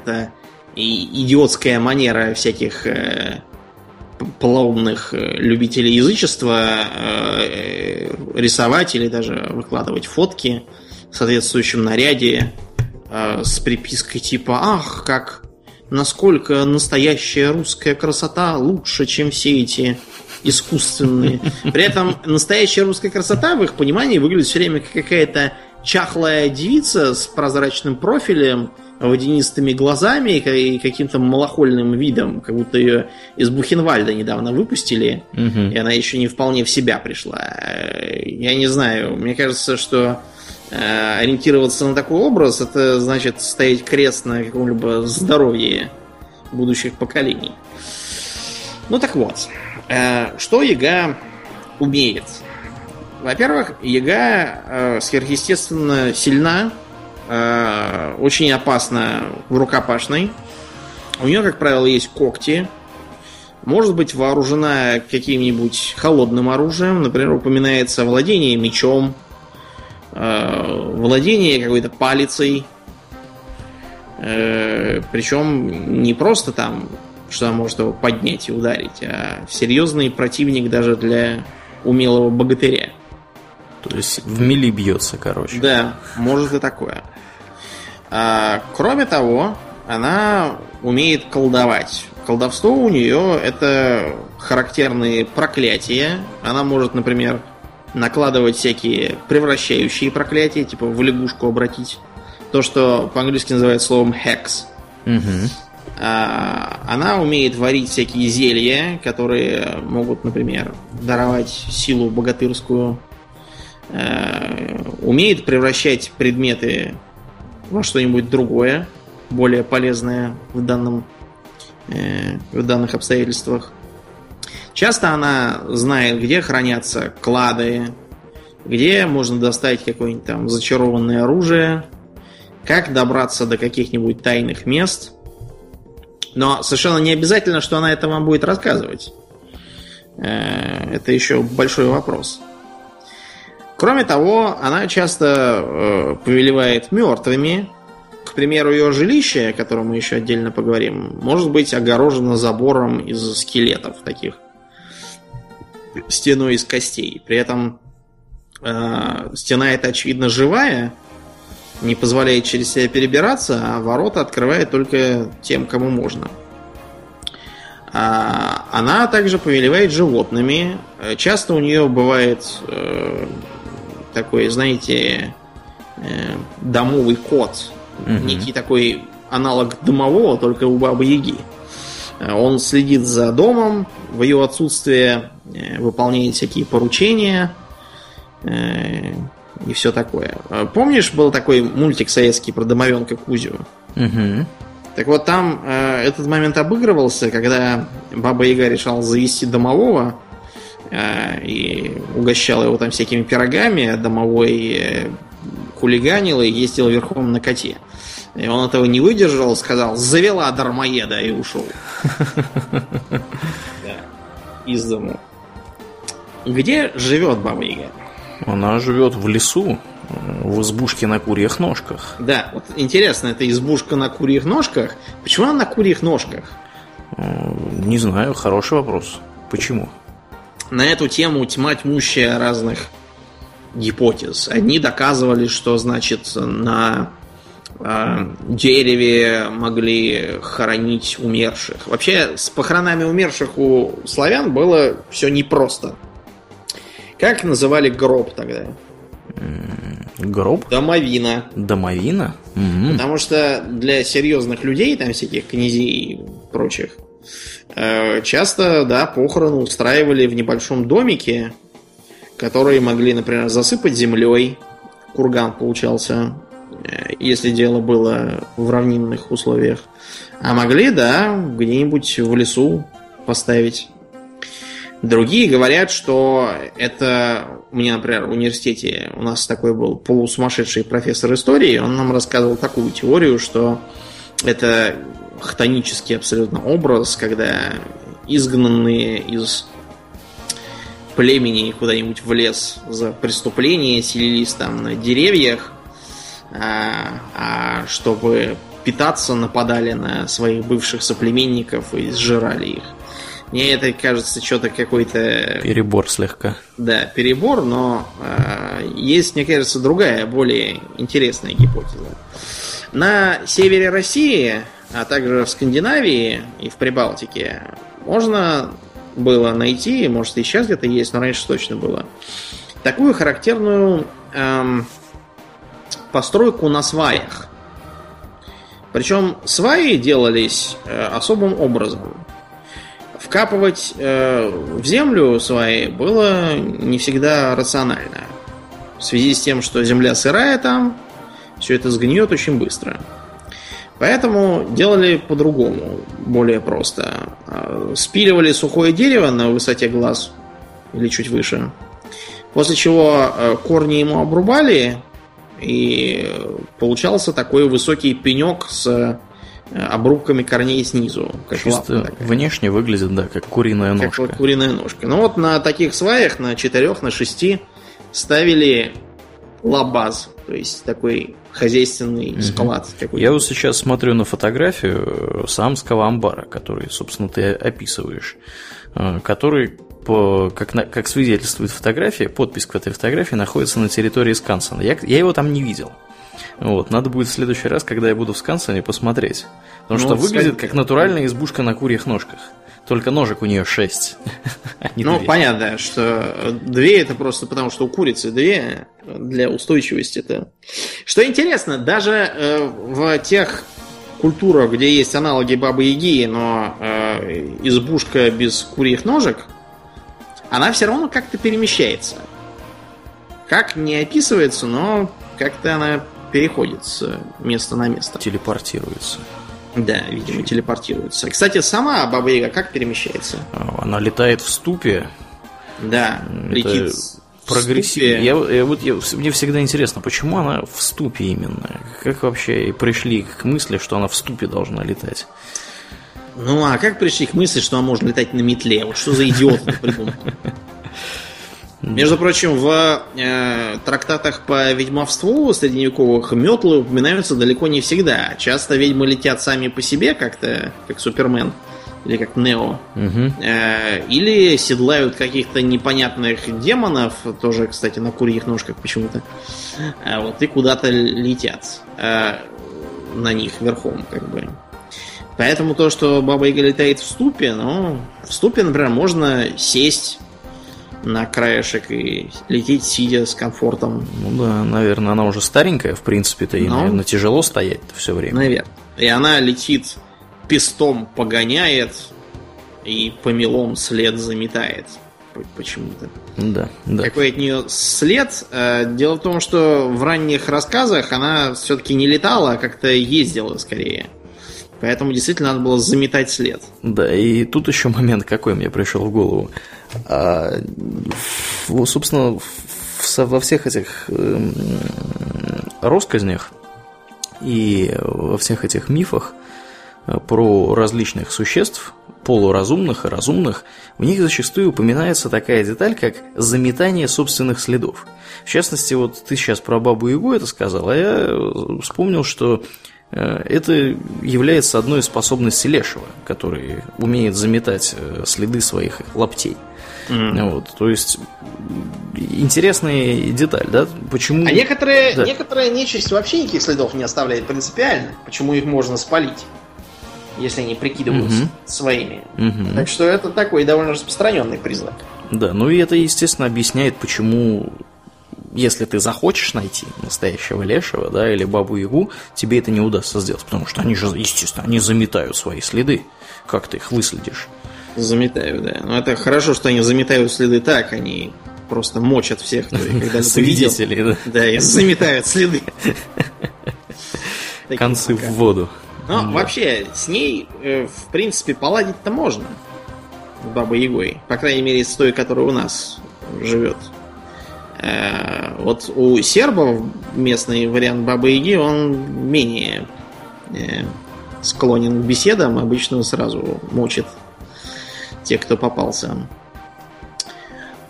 эта идиотская манера всяких э, полоумных э, любителей язычества э, рисовать или даже выкладывать фотки в соответствующем наряде э, с припиской типа «Ах, как насколько настоящая русская красота лучше, чем все эти искусственные». При этом настоящая русская красота в их понимании выглядит все время как какая-то чахлая девица с прозрачным профилем – водянистыми глазами и каким-то малохольным видом, как будто ее из Бухенвальда недавно выпустили, угу. и она еще не вполне в себя пришла. Я не знаю, мне кажется, что э, ориентироваться на такой образ, это значит ставить крест на каком-либо здоровье будущих поколений. Ну так вот, э, что Яга умеет? Во-первых, Яга э, сверхъестественно сильна, очень опасна в рукопашной. У нее, как правило, есть когти. Может быть вооружена каким-нибудь холодным оружием. Например, упоминается владение мечом, э, владение какой-то палицей. Э, причем не просто там, что она может его поднять и ударить, а серьезный противник даже для умелого богатыря. То есть в мили бьется, короче. Да, может и такое. А, кроме того, она умеет колдовать. Колдовство у нее это характерные проклятия. Она может, например, накладывать всякие превращающие проклятия, типа в лягушку обратить. То, что по-английски называют словом hex. Угу. А, она умеет варить всякие зелья, которые могут, например, даровать силу богатырскую. А, умеет превращать предметы во что-нибудь другое, более полезное в данном э, в данных обстоятельствах. Часто она знает, где хранятся клады, где можно достать какое-нибудь там зачарованное оружие, как добраться до каких-нибудь тайных мест. Но совершенно не обязательно, что она это вам будет рассказывать. Э, это еще большой вопрос. Кроме того, она часто э, повелевает мертвыми. К примеру, ее жилище, о котором мы еще отдельно поговорим, может быть огорожено забором из скелетов таких. Стеной из костей. При этом э, стена эта, очевидно, живая, не позволяет через себя перебираться, а ворота открывает только тем, кому можно. А, она также повелевает животными. Э, часто у нее бывает э, такой, знаете, э, домовый кот. Угу. Некий такой аналог домового, только у бабы Яги. Э, он следит за домом, в ее отсутствие э, выполняет всякие поручения и все такое. Помнишь, был такой мультик советский про домовенка Кузю? Угу. Так вот, там э, этот момент обыгрывался, когда Баба Яга решала завести домового и угощала его там всякими пирогами, домовой э, хулиганил и ездил верхом на коте. И он этого не выдержал, сказал, завела дармоеда и ушел. Из дому. Где живет Баба Яга? Она живет в лесу, в избушке на курьих ножках. Да, вот интересно, это избушка на курьих ножках. Почему она на курьих ножках? Э, не знаю, хороший вопрос. Почему? На эту тему тьма тьмущая разных гипотез. Одни доказывали, что, значит, на э, дереве могли хоронить умерших. Вообще, с похоронами умерших у славян было все непросто. Как называли гроб тогда? Гроб? Домовина. Домовина? Угу. Потому что для серьезных людей, там всяких князей и прочих, часто, да, похороны устраивали в небольшом домике, которые могли, например, засыпать землей. Курган получался, э, если дело было в равнинных условиях. А могли, да, где-нибудь в лесу поставить. Другие говорят, что это... У меня, например, в университете у нас такой был полусумасшедший профессор истории. Он нам рассказывал такую теорию, что это хтонический абсолютно образ, когда изгнанные из племени куда-нибудь в лес за преступление селились там на деревьях, а, а чтобы питаться нападали на своих бывших соплеменников и сжирали их. Мне это кажется что-то какой-то... Перебор слегка. Да, перебор, но э, есть, мне кажется, другая, более интересная гипотеза. На севере России, а также в Скандинавии и в Прибалтике можно было найти, может и сейчас где-то есть, но раньше точно было, такую характерную эм, постройку на сваях. Причем сваи делались э, особым образом вкапывать э, в землю свои было не всегда рационально. В связи с тем, что земля сырая там, все это сгниет очень быстро. Поэтому делали по-другому, более просто. Э, спиливали сухое дерево на высоте глаз или чуть выше. После чего э, корни ему обрубали, и получался такой высокий пенек с Э, обрубками корней снизу. Как Чисто внешне выглядит, да, как куриная ножка. Как куриная ножка. Ну вот на таких сваях, на четырех, на шести ставили лабаз, то есть такой хозяйственный угу. склад. Я вот сейчас смотрю на фотографию э, самского амбара, который, собственно, ты описываешь, э, который по, как, на, как свидетельствует фотография, подпись к этой фотографии находится на территории Скансона. Я, я его там не видел. Вот, надо будет в следующий раз, когда я буду в Скансоне, посмотреть. Потому ну, что вот выглядит сказать... как натуральная избушка на курьих ножках. Только ножек у нее шесть. А ну, понятно, что две это просто потому, что у курицы две для устойчивости. Это... Что интересно, даже э, в тех культурах, где есть аналоги бабы Яги, но э, избушка без курьих ножек, она все равно как-то перемещается. Как не описывается, но как-то она переходит с места на место. Телепортируется. Да, видимо, телепортируется. Кстати, сама Баба Яга как перемещается? А, Она летает в ступе. Да, Это летит Прогрессивно. Я, я, вот, я, мне всегда интересно, почему она в ступе именно? Как вообще пришли к мысли, что она в ступе должна летать? Ну, а как пришли к мысли, что она может летать на метле? Вот что за идиот придумал? Между прочим, в э, трактатах по ведьмовству средневековых метлы упоминаются далеко не всегда. Часто ведьмы летят сами по себе, как-то, как Супермен или как Нео. Угу. Э, или седлают каких-то непонятных демонов, тоже, кстати, на курьих ножках почему-то. Э, вот и куда-то летят э, на них верхом, как бы. Поэтому то, что Баба Яга летает в ступе, ну, в ступе, например, можно сесть на краешек и лететь сидя с комфортом. Ну да, наверное, она уже старенькая, в принципе-то, и, Ну. наверное, тяжело стоять все время. Наверное. И она летит пестом погоняет и помелом след заметает. Почему-то. Да, да. Какой от нее след? Э, Дело в том, что в ранних рассказах она все-таки не летала, а как-то ездила скорее. Поэтому действительно надо было заметать след. Да, и тут еще момент какой мне пришел в голову. А, в- собственно, в- со- во всех этих эм, россказнях и во всех этих мифах э, про различных существ, полуразумных и разумных, у них зачастую упоминается такая деталь, как заметание собственных следов. В частности, вот ты сейчас про Бабу Ягу это сказал, а я э, вспомнил, что э, это является одной из способностей Лешего, который умеет заметать следы своих лаптей. Вот, то есть интересная деталь, да? Почему? А некоторые, Да. некоторая нечисть вообще никаких следов не оставляет принципиально. Почему их можно спалить, если они прикидываются Мгм. своими. Мгм. Так что это такой довольно распространенный признак. Да, ну и это, естественно, объясняет, почему, если ты захочешь найти настоящего лешего, да, или бабу Ягу, тебе это не удастся сделать, потому что они же, естественно, они заметают свои следы. Как ты их выследишь? Заметаю, да. Но это хорошо, что они заметают следы так, они просто мочат всех, кто их когда-либо видел. Свидетелей, да? Да, и заметают следы. Концы в воду. Но Да. вообще, с ней, э, в принципе, поладить-то можно. С Бабой Ягой. По крайней мере, с той, которая у нас живет. Э, Вот у сербов местный вариант Бабы Яги, он менее э, склонен к беседам. Обычно сразу мочит тех, кто попался.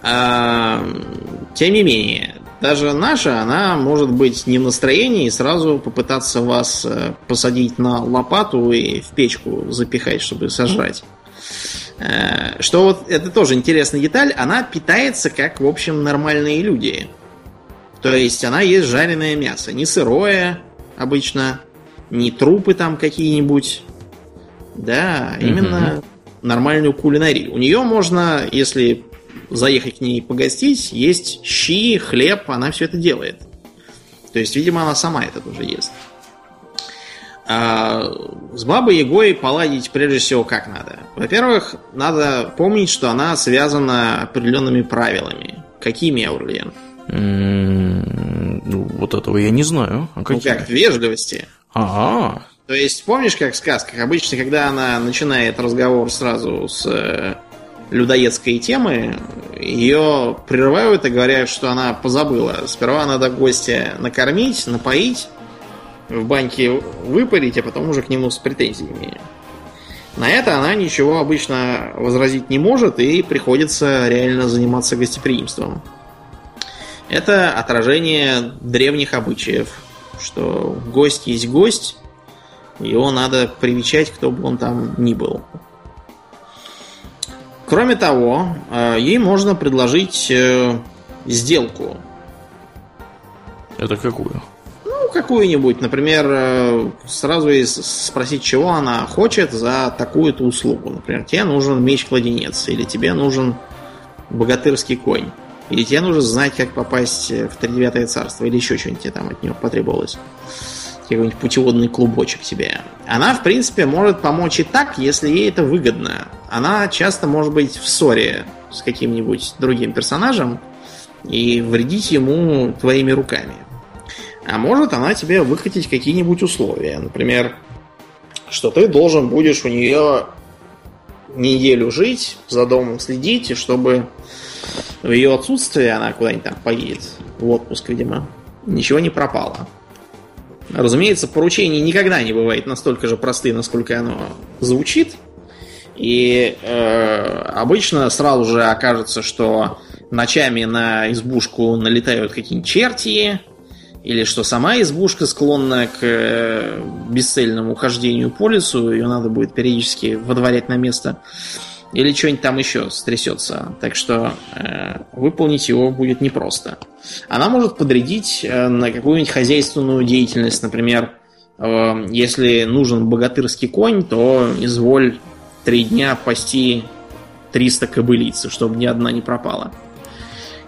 А, тем не менее, даже наша, она может быть не в настроении и сразу попытаться вас э, посадить на лопату и в печку запихать, чтобы сожрать. Э, Что вот это тоже интересная деталь, она питается как, в общем, нормальные люди. То есть она ест жареное мясо, не сырое обычно, не трупы там какие-нибудь. Да, именно нормальную кулинарию. У нее можно, если заехать к ней погостить, есть щи, хлеб, она все это делает. То есть, видимо, она сама это тоже ест. А с бабой Егой поладить прежде всего как надо. Во-первых, надо помнить, что она связана определенными правилами. Какими, Аурлиен? М, ну, вот этого я не знаю. А Ну какие? как, вежливости. А, То есть, помнишь, как в сказках, обычно, когда она начинает разговор сразу с э, людоедской темы, ее прерывают и говорят, что она позабыла. Сперва надо гостя накормить, напоить, в баньке выпарить, а потом уже к нему с претензиями. На это она ничего обычно возразить не может, и приходится реально заниматься гостеприимством. Это отражение древних обычаев, что гость есть гость, его надо привечать, кто бы он там ни был. Кроме того, э, ей можно предложить э, сделку. это какую? Ну, какую-нибудь, например, э, сразу и спросить, чего она хочет за такую-то услугу. Например, тебе нужен меч-кладенец, или тебе нужен богатырский конь, или тебе нужно знать, как попасть в Тридевятое царство, или еще что-нибудь тебе там от нее потребовалось. Какой-нибудь путеводный клубочек тебе. Она, в принципе, может помочь и так, если ей это выгодно. Она часто может быть в ссоре с каким-нибудь другим персонажем и вредить ему твоими руками. А может она тебе выкатить какие-нибудь условия. Например, что ты должен будешь у нее неделю жить, за домом следить, и чтобы в ее отсутствие она куда-нибудь там поедет, в отпуск, видимо, ничего не пропало. Разумеется, поручение никогда не бывает настолько же простые, насколько оно звучит. И э, обычно сразу же окажется, что ночами на избушку налетают какие-нибудь черти, или что сама избушка склонна к э, бесцельному хождению по лесу, ее надо будет периодически водворять на место, или что-нибудь там еще стрясется. Так что э, выполнить его будет непросто. Она может подрядить э, на какую-нибудь хозяйственную деятельность, например, э, если нужен богатырский конь, то изволь три дня пасти 300 кобылиц, чтобы ни одна не пропала.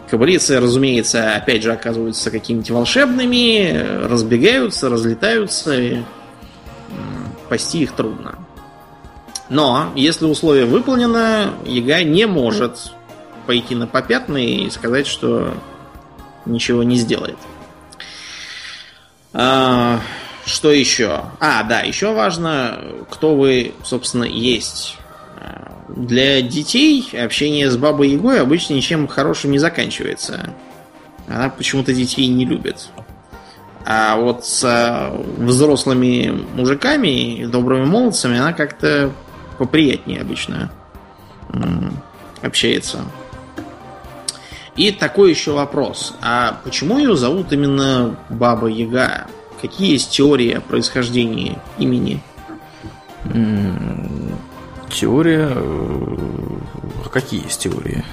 Кобылицы, разумеется, опять же оказываются какими-то волшебными, разбегаются, разлетаются, и пасти их трудно. Но, если условие выполнено, Яга не может пойти на попятный и сказать, что ничего не сделает. А, что еще? А, да, еще важно, кто вы, собственно, есть. Для детей общение с бабой Ягой обычно ничем хорошим не заканчивается. Она почему-то детей не любит. А вот с взрослыми мужиками и добрыми молодцами она как-то поприятнее обычно общается. И такой еще вопрос. А почему ее зовут именно Баба Яга? Какие есть теории о происхождении имени? Теория... Э, а какие есть теории?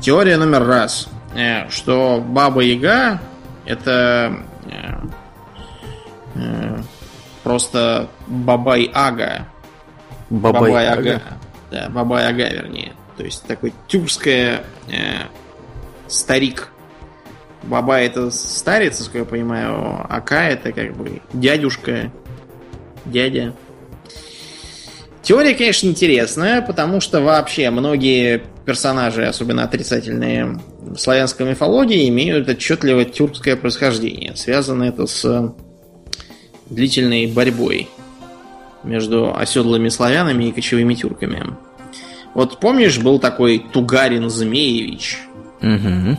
Теория номер раз. Э, что Баба Яга это э, просто Бабай Ага. Бабай, Бабай Ага. ага. Да, Бабай Ага, вернее. То есть такой тюркское э, старик. Баба это старец, насколько я понимаю, Ака это как бы дядюшка, дядя. Теория, конечно, интересная, потому что вообще многие персонажи, особенно отрицательные в славянской мифологии, имеют отчетливо тюркское происхождение. Связано это с длительной борьбой между оседлыми славянами и кочевыми тюрками. Вот помнишь, был такой Тугарин Змеевич? Угу.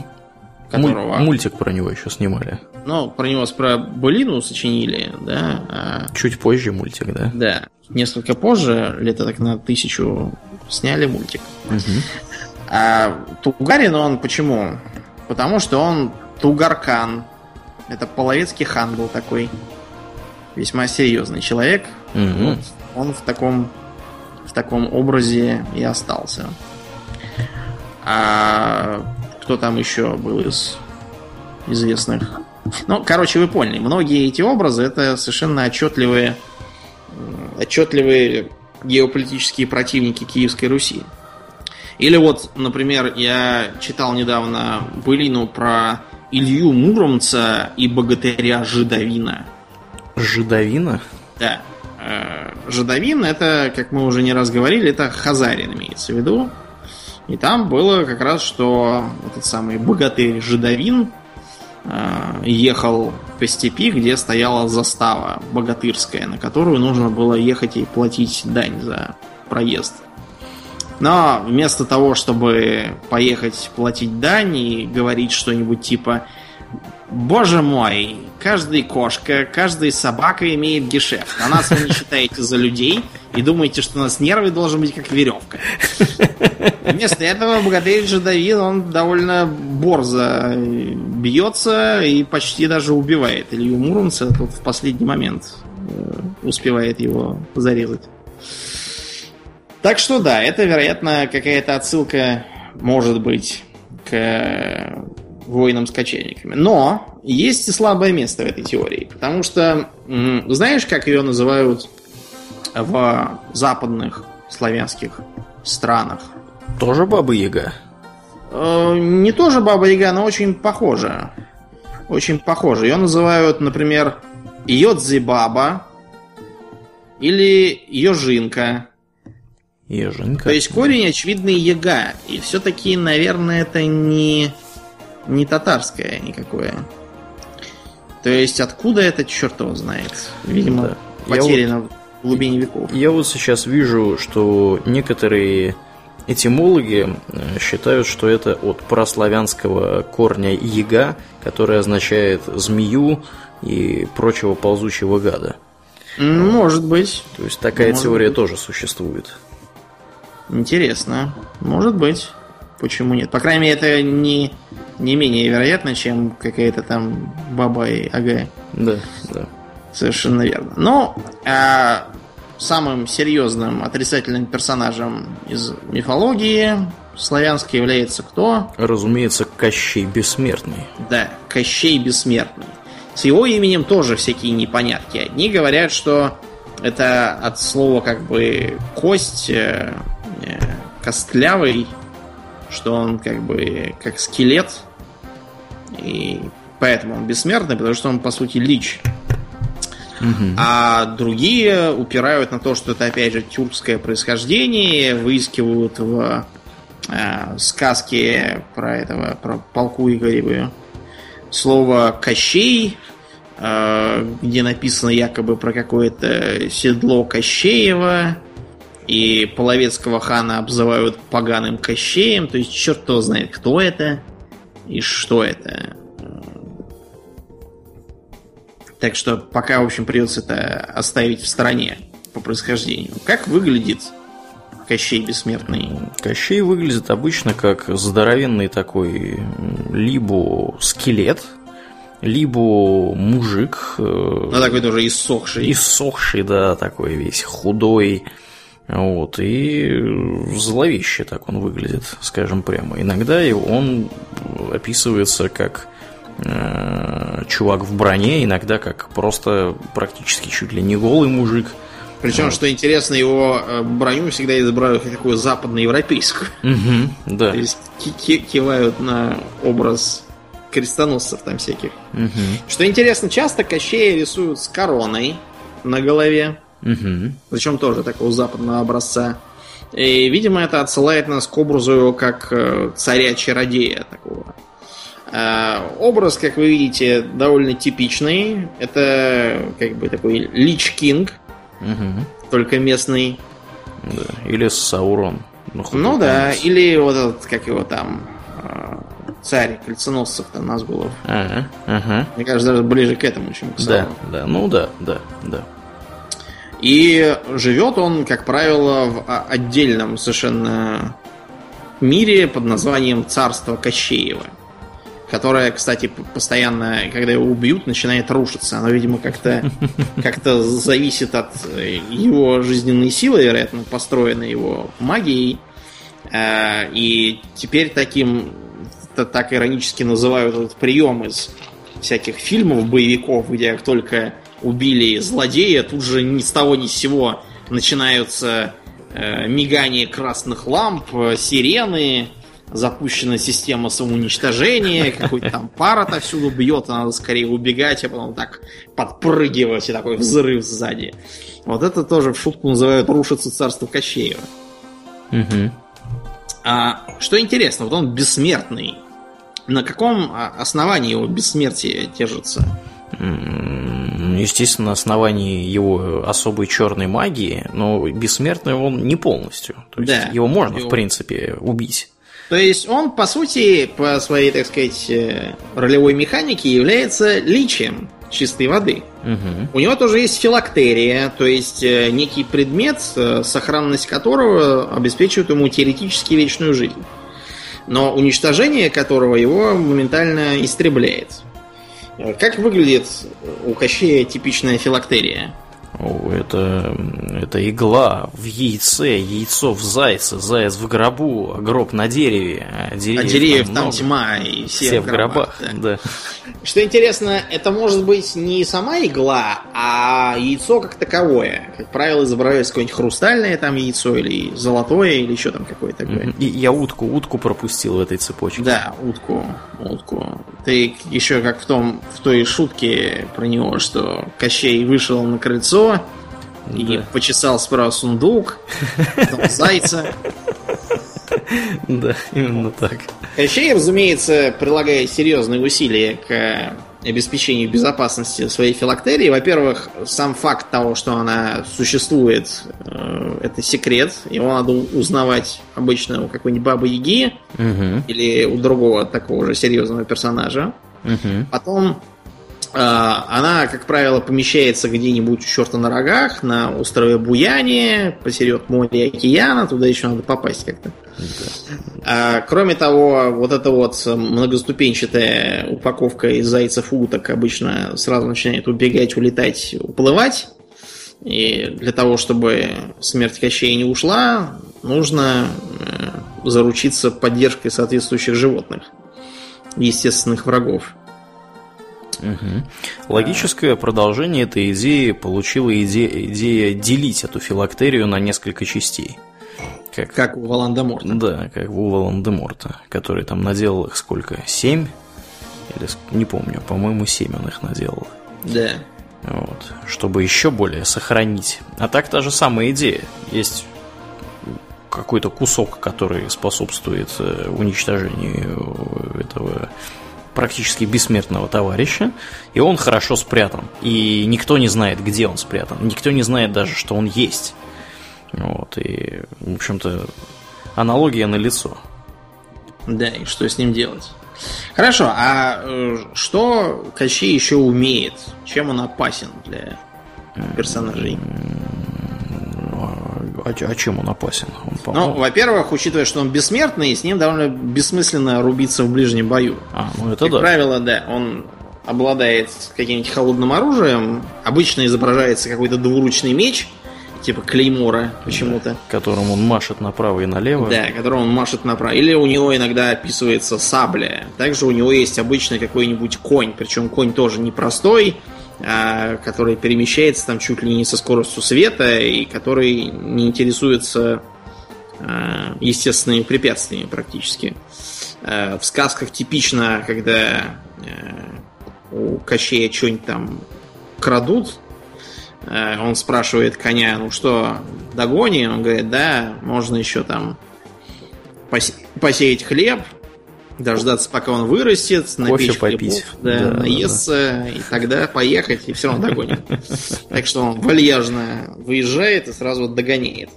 Которого... Мультик про него еще снимали. Ну, про него про Былину сочинили, да. А... Чуть позже мультик, да? Да несколько позже, лет так на тысячу, сняли мультик. Угу. А Тугарин он почему? Потому что он Тугаркан. Это половецкий хан был такой. Весьма серьезный человек. Угу. Вот он в таком, в таком образе и остался. А кто там еще был из известных? Ну, короче, вы поняли. Многие эти образы это совершенно отчетливые отчетливые геополитические противники Киевской Руси. Или вот, например, я читал недавно былину про Илью Муромца и богатыря Жидовина. Жидовина? Да. Э, Жидовин это, как мы уже не раз говорили, это Хазарин имеется в виду. И там было как раз, что этот самый богатырь Жидовин э, ехал по степи, где стояла застава богатырская, на которую нужно было ехать и платить дань за проезд. Но вместо того, чтобы поехать платить дань и говорить что-нибудь типа Боже мой, каждая кошка, каждая собака имеет гешефт. А нас вы не считаете за людей и думаете, что у нас нервы должен быть как веревка. Вместо этого богатырь Давид, он довольно борзо бьется и почти даже убивает Илью Муромца. Тут в последний момент э, успевает его зарезать. Так что да, это, вероятно, какая-то отсылка, может быть, к кочевниками. Но есть и слабое место в этой теории, потому что знаешь, как ее называют в западных славянских странах? Тоже Баба Яга? Э, не тоже Баба Яга, но очень похоже. Очень похоже. Ее называют, например, Йодзи Баба или Йожинка. Ежинка. То есть корень очевидный яга. И все-таки, наверное, это не не татарское никакое. То есть откуда это черт его знает? Видимо, Да. потеряно в глубине веков. Я вот сейчас вижу, что некоторые этимологи считают, что это от прославянского корня «яга», который означает «змею» и прочего ползучего гада. Может быть. То есть такая Может теория быть. тоже существует. Интересно. Может быть. Почему нет? По крайней мере, это не, не менее вероятно, чем какая-то там баба и ага. Да, да. Совершенно верно. Но а, самым серьезным отрицательным персонажем из мифологии славянской является кто? Разумеется, Кощей Бессмертный. Да, Кощей Бессмертный. С его именем тоже всякие непонятки. Одни говорят, что это от слова как бы кость, э, э, костлявый, что он как бы как скелет, и поэтому он бессмертный, потому что он по сути лич. А другие упирают на то, что это опять же тюркское происхождение, выискивают в э, сказке про этого, про полку Игореву слово Кощей, э, где написано якобы про какое-то седло Кощеева, и половецкого хана обзывают поганым Кощеем, то есть черт его знает, кто это и что это. Так что пока, в общем, придется это оставить в стороне по происхождению. Как выглядит Кощей Бессмертный? Кощей выглядит обычно как здоровенный такой либо скелет, либо мужик, э, Ну, такой тоже иссохший. иссохший, да, такой весь худой, вот, и зловеще так он выглядит, скажем прямо. Иногда он описывается как э, чувак в броне, иногда как просто практически чуть ли не голый мужик. Причем, что интересно, его э, броню всегда изображают как такую западноевропейскую. Мгм, да. То есть ки- ки- кивают на образ крестоносцев там всяких. Мгм, Что интересно, часто Кощея рисуют с короной на голове. Мгм. Причем тоже такого западного образца. И, видимо, это отсылает нас к образу его как э, царя-чародея такого. Э, образ, как вы видите, довольно типичный. Это как бы такой Лич Кинг, Мгм. только местный. Да. Или Саурон. хоть Ну да, или вот этот, как его там, э, царь кольценосцев там Назгулов. Ага, ага. Мне кажется, даже ближе к этому, чем к Да, Саурону. да, ну да, да, да. И живет он, как правило, в отдельном совершенно мире под названием Царство Кощеева. Которое, кстати, постоянно, когда его убьют, начинает рушиться. Оно, видимо, как-то как зависит от э, его жизненной силы, вероятно, построено его магией. Э, И теперь таким, так иронически называют этот прием из всяких фильмов, боевиков, где как только убили злодея, тут же ни с того ни с сего начинаются э, мигание красных ламп, э, сирены, запущена система самоуничтожения, какой-то там пар отовсюду бьет, и надо скорее убегать, а потом так подпрыгивать, и такой взрыв сзади. Вот это тоже в шутку называют «рушится царство Кощеева». Мгм. А, что интересно, вот он бессмертный. На каком а, основании его бессмертие держится? Естественно, на основании его особой черной магии, но бессмертный он не полностью. То есть Да. его можно, Его- в принципе, убить. То есть он, по сути, по своей, так сказать, э, ролевой механике является личием чистой воды. Мгм. У него тоже есть филактерия, то есть э, некий предмет, э, сохранность которого обеспечивает ему теоретически вечную жизнь. Но уничтожение которого его моментально истребляет. Как выглядит у Кощея типичная филактерия? Это, это игла в яйце, яйцо в зайце, заяц в гробу, гроб на дереве. А деревьев, А деревьев там много. тьма, и все, Все в гробах, да. да. Что интересно, это может быть не сама игла, а яйцо как таковое. Как правило, изображается какое-нибудь хрустальное там яйцо, или золотое, или еще там какое-то такое. И я утку, утку пропустил в этой цепочке. Да, утку, утку. Ты еще как в том, в той шутке про него, что Кощей вышел на крыльцо и Да. почесал справа сундук, потом зайца. Да, именно так. Кощей, разумеется, прилагая серьезные усилия к обеспечению безопасности своей филактерии. Во-первых, сам факт того, что она существует, э, это секрет. Его надо узнавать обычно у какой-нибудь бабы Яги Угу. или у другого такого же серьезного персонажа. Угу. Потом э, она, как правило, помещается где-нибудь у черта на рогах, на острове Буяне, посеред моря и океана, туда еще надо попасть как-то. А, кроме того, вот эта вот многоступенчатая упаковка из зайцев уток обычно сразу начинает убегать, улетать, уплывать. И для того, чтобы смерть Кощея не ушла, нужно э, заручиться поддержкой соответствующих животных, естественных врагов. Мгм. Логическое продолжение этой идеи получила иде- идея делить эту филактерию на несколько частей. Как, Как у Волан-де-Морта. да, как у Волан-де-Морта, который там наделал их сколько? Семь? Или не помню, по-моему, семь он их наделал. Да. Вот, чтобы еще более сохранить. А так та же самая идея. Есть какой-то кусок, который способствует э, уничтожению этого практически бессмертного товарища, и он хорошо спрятан. И никто не знает, где он спрятан. Никто не знает даже, что он есть. Вот, и, в общем-то, аналогия на лицо. Да, и что с ним делать? Хорошо, а э, что Кощей еще умеет? Чем он опасен для персонажей? А, а чем он опасен? Он, Ну, во-первых, учитывая, что он бессмертный, с ним довольно бессмысленно рубиться в ближнем бою. а, ну это Как да. правило, да, он обладает каким-нибудь холодным оружием. Обычно изображается какой-то двуручный меч, типа клеймора почему-то. Которым он машет направо и налево. Да, которым он машет направо. Или у него иногда описывается сабля. Также у него есть обычно какой-нибудь конь. Причем конь тоже непростой, который перемещается там чуть ли не со скоростью света и который не интересуется а, естественными препятствиями практически. А, В сказках типично, когда у Кощея что-нибудь там крадут, Он спрашивает коня, ну что, догони? Он говорит, да, можно еще там посе- посеять хлеб, дождаться, пока он вырастет, напечь попить. хлебов, да, Да, да, наесться, и тогда поехать, и все равно догонит. Так что он вальяжно выезжает и сразу догоняет.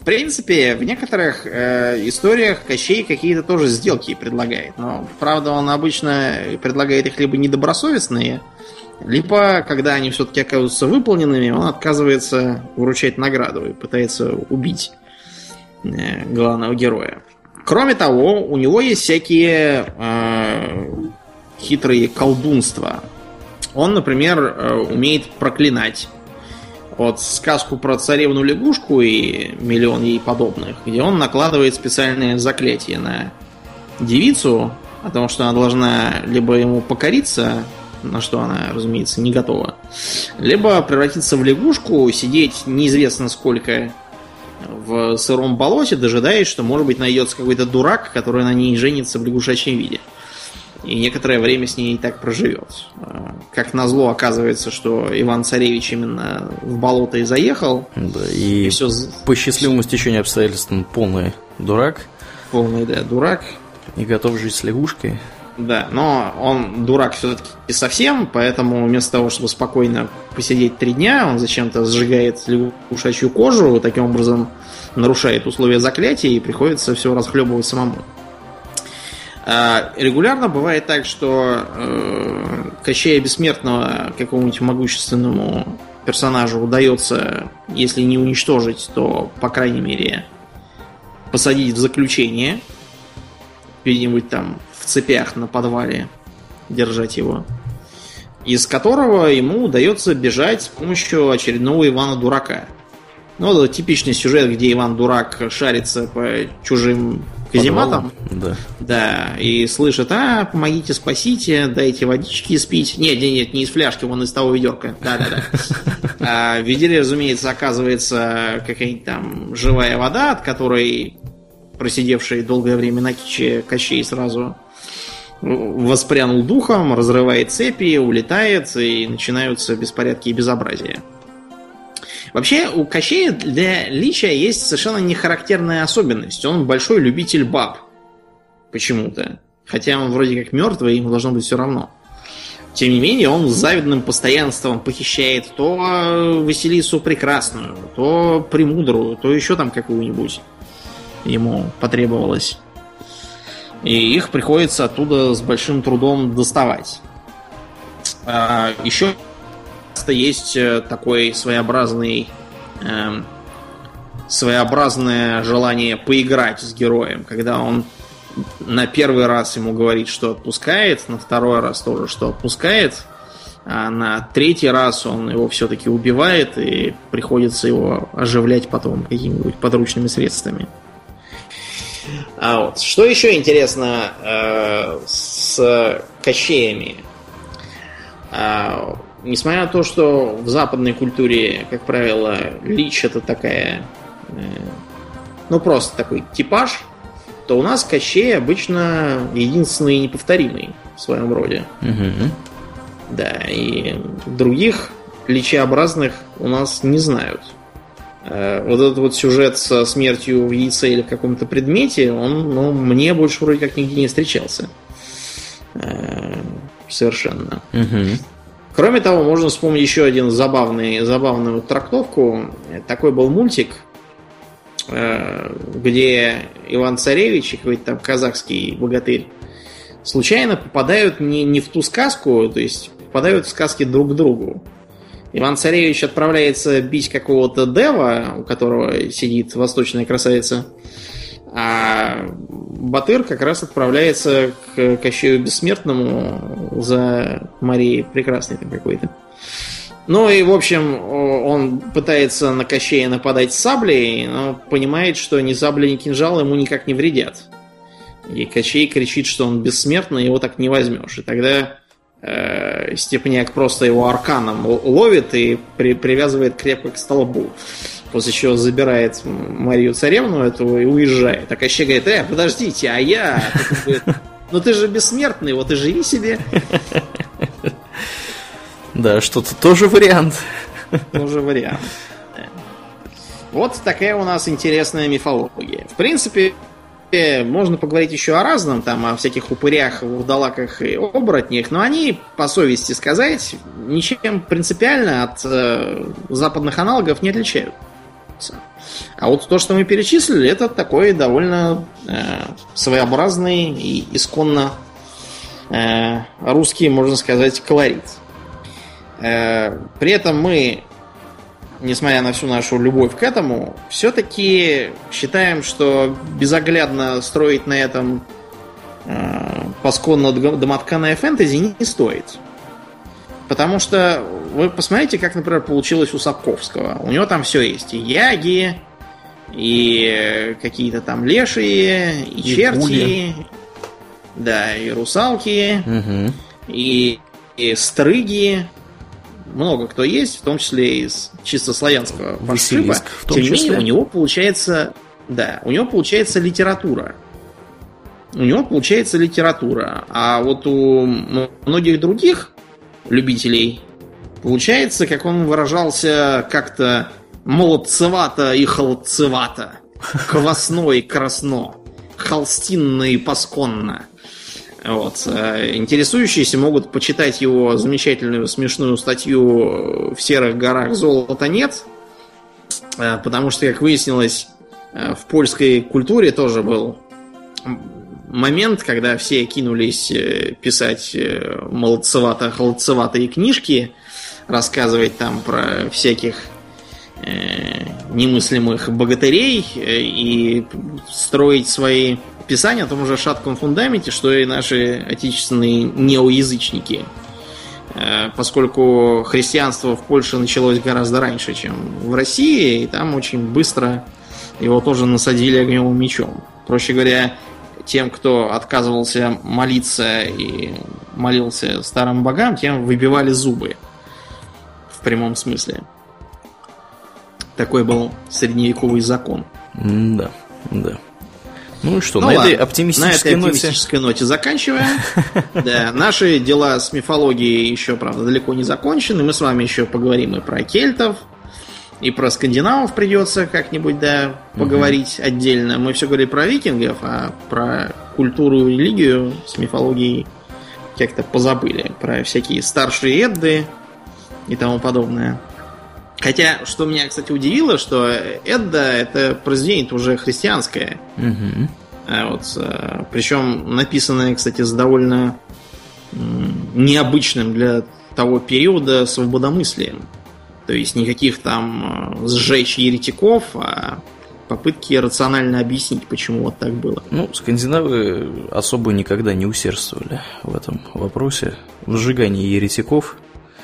В принципе, в некоторых э, историях Кощей какие-то тоже сделки предлагает. Но, правда, он обычно предлагает их либо недобросовестные, либо, когда они все-таки оказываются выполненными, он отказывается вручать награду и пытается убить э, главного героя. Кроме того, у него есть всякие э, хитрые колдунства. Он, например, э, умеет проклинать. Вот сказку про царевну лягушку и миллион ей подобных, где он накладывает специальное заклятие на девицу, о том, что она должна либо ему покориться, на что она, разумеется, не готова, либо превратиться в лягушку, сидеть неизвестно сколько в сыром болоте, дожидаясь, что, может быть, найдется какой-то дурак, который на ней женится в лягушачьем виде. И некоторое время с ней так проживет. А, Как назло оказывается, что Иван Царевич именно в болото и заехал. Да, и, И все по счастливому стечению обстоятельств полный дурак полный, да, дурак. и готов жить с лягушкой. Да, но он дурак все-таки совсем, поэтому вместо того, чтобы спокойно посидеть три дня, он зачем-то сжигает лягушачью кожу, таким образом нарушает условия заклятия и приходится все расхлебывать самому. А, Регулярно бывает так, что э, Кощея Бессмертного какому-нибудь могущественному персонажу удается, если не уничтожить, то, по крайней мере, посадить в заключение где-нибудь там цепях на подвале держать его, из которого ему удается бежать с помощью очередного Ивана Дурака. Ну, это типичный сюжет, где Иван Дурак шарится по чужим казематам. Да. Да, и слышит, а, помогите, спасите, дайте водички спить. Нет, нет, нет, не из фляжки, вон из того ведерка. Да-да-да. А в разумеется, оказывается какая-нибудь там живая вода, от которой просидевший долгое время на киче Кощей сразу воспрянул духом, разрывает цепи, улетает, и начинаются беспорядки и безобразия. Вообще, у Кощея для Лича есть совершенно нехарактерная особенность. Он большой любитель баб. Почему-то. Хотя он вроде как мертвый, ему должно быть все равно. Тем не менее, он с завидным постоянством похищает то Василису Прекрасную, то Премудрую, то еще там какую-нибудь ему потребовалось. И их приходится оттуда с большим трудом доставать. А, еще есть э, такой своеобразный э, своеобразное желание поиграть с героем, когда он на первый раз ему говорит, что отпускает, на второй раз тоже, что отпускает, а на третий раз он его все-таки убивает, и приходится его оживлять потом какими-нибудь подручными средствами. А вот. Что еще интересно э, с кощеями? Э, несмотря на то, что в западной культуре, как правило, лич это такая, э, ну просто такой типаж, то у нас Кощей обычно единственный и неповторимый в своем роде. Угу. Да, и других личеобразных у нас не знают. Э, вот этот вот сюжет со смертью в яйце или в каком-то предмете, он, ну, мне больше вроде как нигде не встречался. Э, совершенно. Угу. Кроме того, можно вспомнить еще один забавный, забавную трактовку. Такой был мультик Э, где Иван Царевич и какой-то там казахский богатырь случайно попадают не, не в ту сказку, то есть попадают в сказки друг к другу. Иван Царевич отправляется бить какого-то дева, у которого сидит восточная красавица, а Батыр как раз отправляется к Кощею Бессмертному за Марией Прекрасной там какой-то. Ну и, в общем, он пытается на Кощея нападать саблей, но понимает, что ни сабли, ни кинжал ему никак не вредят. И Кощей кричит, что он бессмертный, его так не возьмешь. И тогда э, Степняк просто его арканом ловит и при, привязывает крепко к столбу. После чего забирает Марию Царевну этого и уезжает. А Кощей говорит, э, подождите, а я... Ну ты же бессмертный, вот и живи себе. Да, что-то тоже вариант. Тоже вариант. Вот такая у нас интересная мифология. В принципе, можно поговорить еще о разном, там, о всяких упырях, вурдалаках и оборотнях, но они, по совести сказать, ничем принципиально от э, западных аналогов не отличаются. А вот то, что мы перечислили, это такой довольно э, своеобразный и исконно э, русский, можно сказать, колорит. Э, при этом мы, несмотря на всю нашу любовь к этому, все-таки считаем, что безоглядно строить на этом э, пасконно домотканное фэнтези не стоит. Потому что вы посмотрите, как, например, получилось у Сапковского. У него там все есть. И яги, и какие-то там лешие, и, и черти, пули. да, и русалки, угу. и, и стрыги, много кто есть, в том числе из чисто славянского фаршипа. Тем не менее, у него получается, да, у него получается литература. У него получается литература. А вот у многих других любителей получается, как он выражался, как-то молодцевато и холодцевато. Квасно и красно. Холстинно и пасконно. Вот. Э, интересующиеся могут почитать его замечательную смешную статью «В серых горах золота нет», э, потому что, как выяснилось, э, в польской культуре тоже был момент, когда все кинулись писать молодцевато-холодцеватые книжки, рассказывать там про всяких немыслимых богатырей и строить свои писания на том же шатком фундаменте, что и наши отечественные неоязычники. Э, поскольку христианство в Польше началось гораздо раньше, чем в России, и там очень быстро его тоже насадили огневым мечом. Проще говоря, тем, кто отказывался молиться и молился старым богам, тем выбивали зубы. В прямом смысле. Такой был средневековый закон. Да, да. Ну и что, ну, на, ладно. этой оптимистической, на этой оптимистической ноте... ноте заканчиваем. Да, наши дела с мифологией еще, правда, далеко не закончены. Мы с вами еще поговорим и про кельтов, и про скандинавов придется как-нибудь, да, поговорить угу. отдельно. Мы все говорили про викингов, а про культуру и религию с мифологией как-то позабыли про всякие старшие Эдды и тому подобное. Хотя, что меня, кстати, удивило, что Эдда это произведение уже христианское. Угу. Вот, причем написанное, кстати, с довольно необычным для того периода свободомыслием. То есть никаких там сжечь еретиков, а попытки рационально объяснить, почему вот так было. Ну, скандинавы особо никогда не усердствовали в этом вопросе. В сжигании еретиков.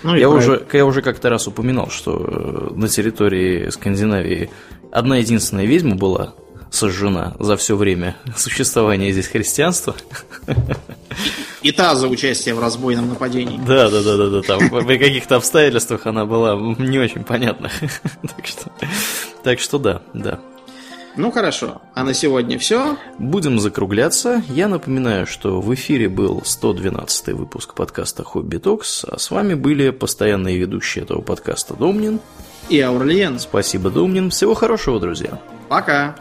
Ну, я, уже, я уже как-то раз упоминал, что э, на территории Скандинавии одна единственная ведьма была сожжена за все время существования здесь христианства. И та за участие в разбойном нападении. Да, да, да, да, да. Там при каких-то обстоятельствах она была не очень понятна. так что, так что да, да. Ну хорошо, а на сегодня все. Будем закругляться. Я напоминаю, что в эфире был 112 выпуск подкаста Хобби Токс, а с вами были постоянные ведущие этого подкаста Домнин и Аурлиен. Спасибо, Домнин. Всего хорошего, друзья. Пока.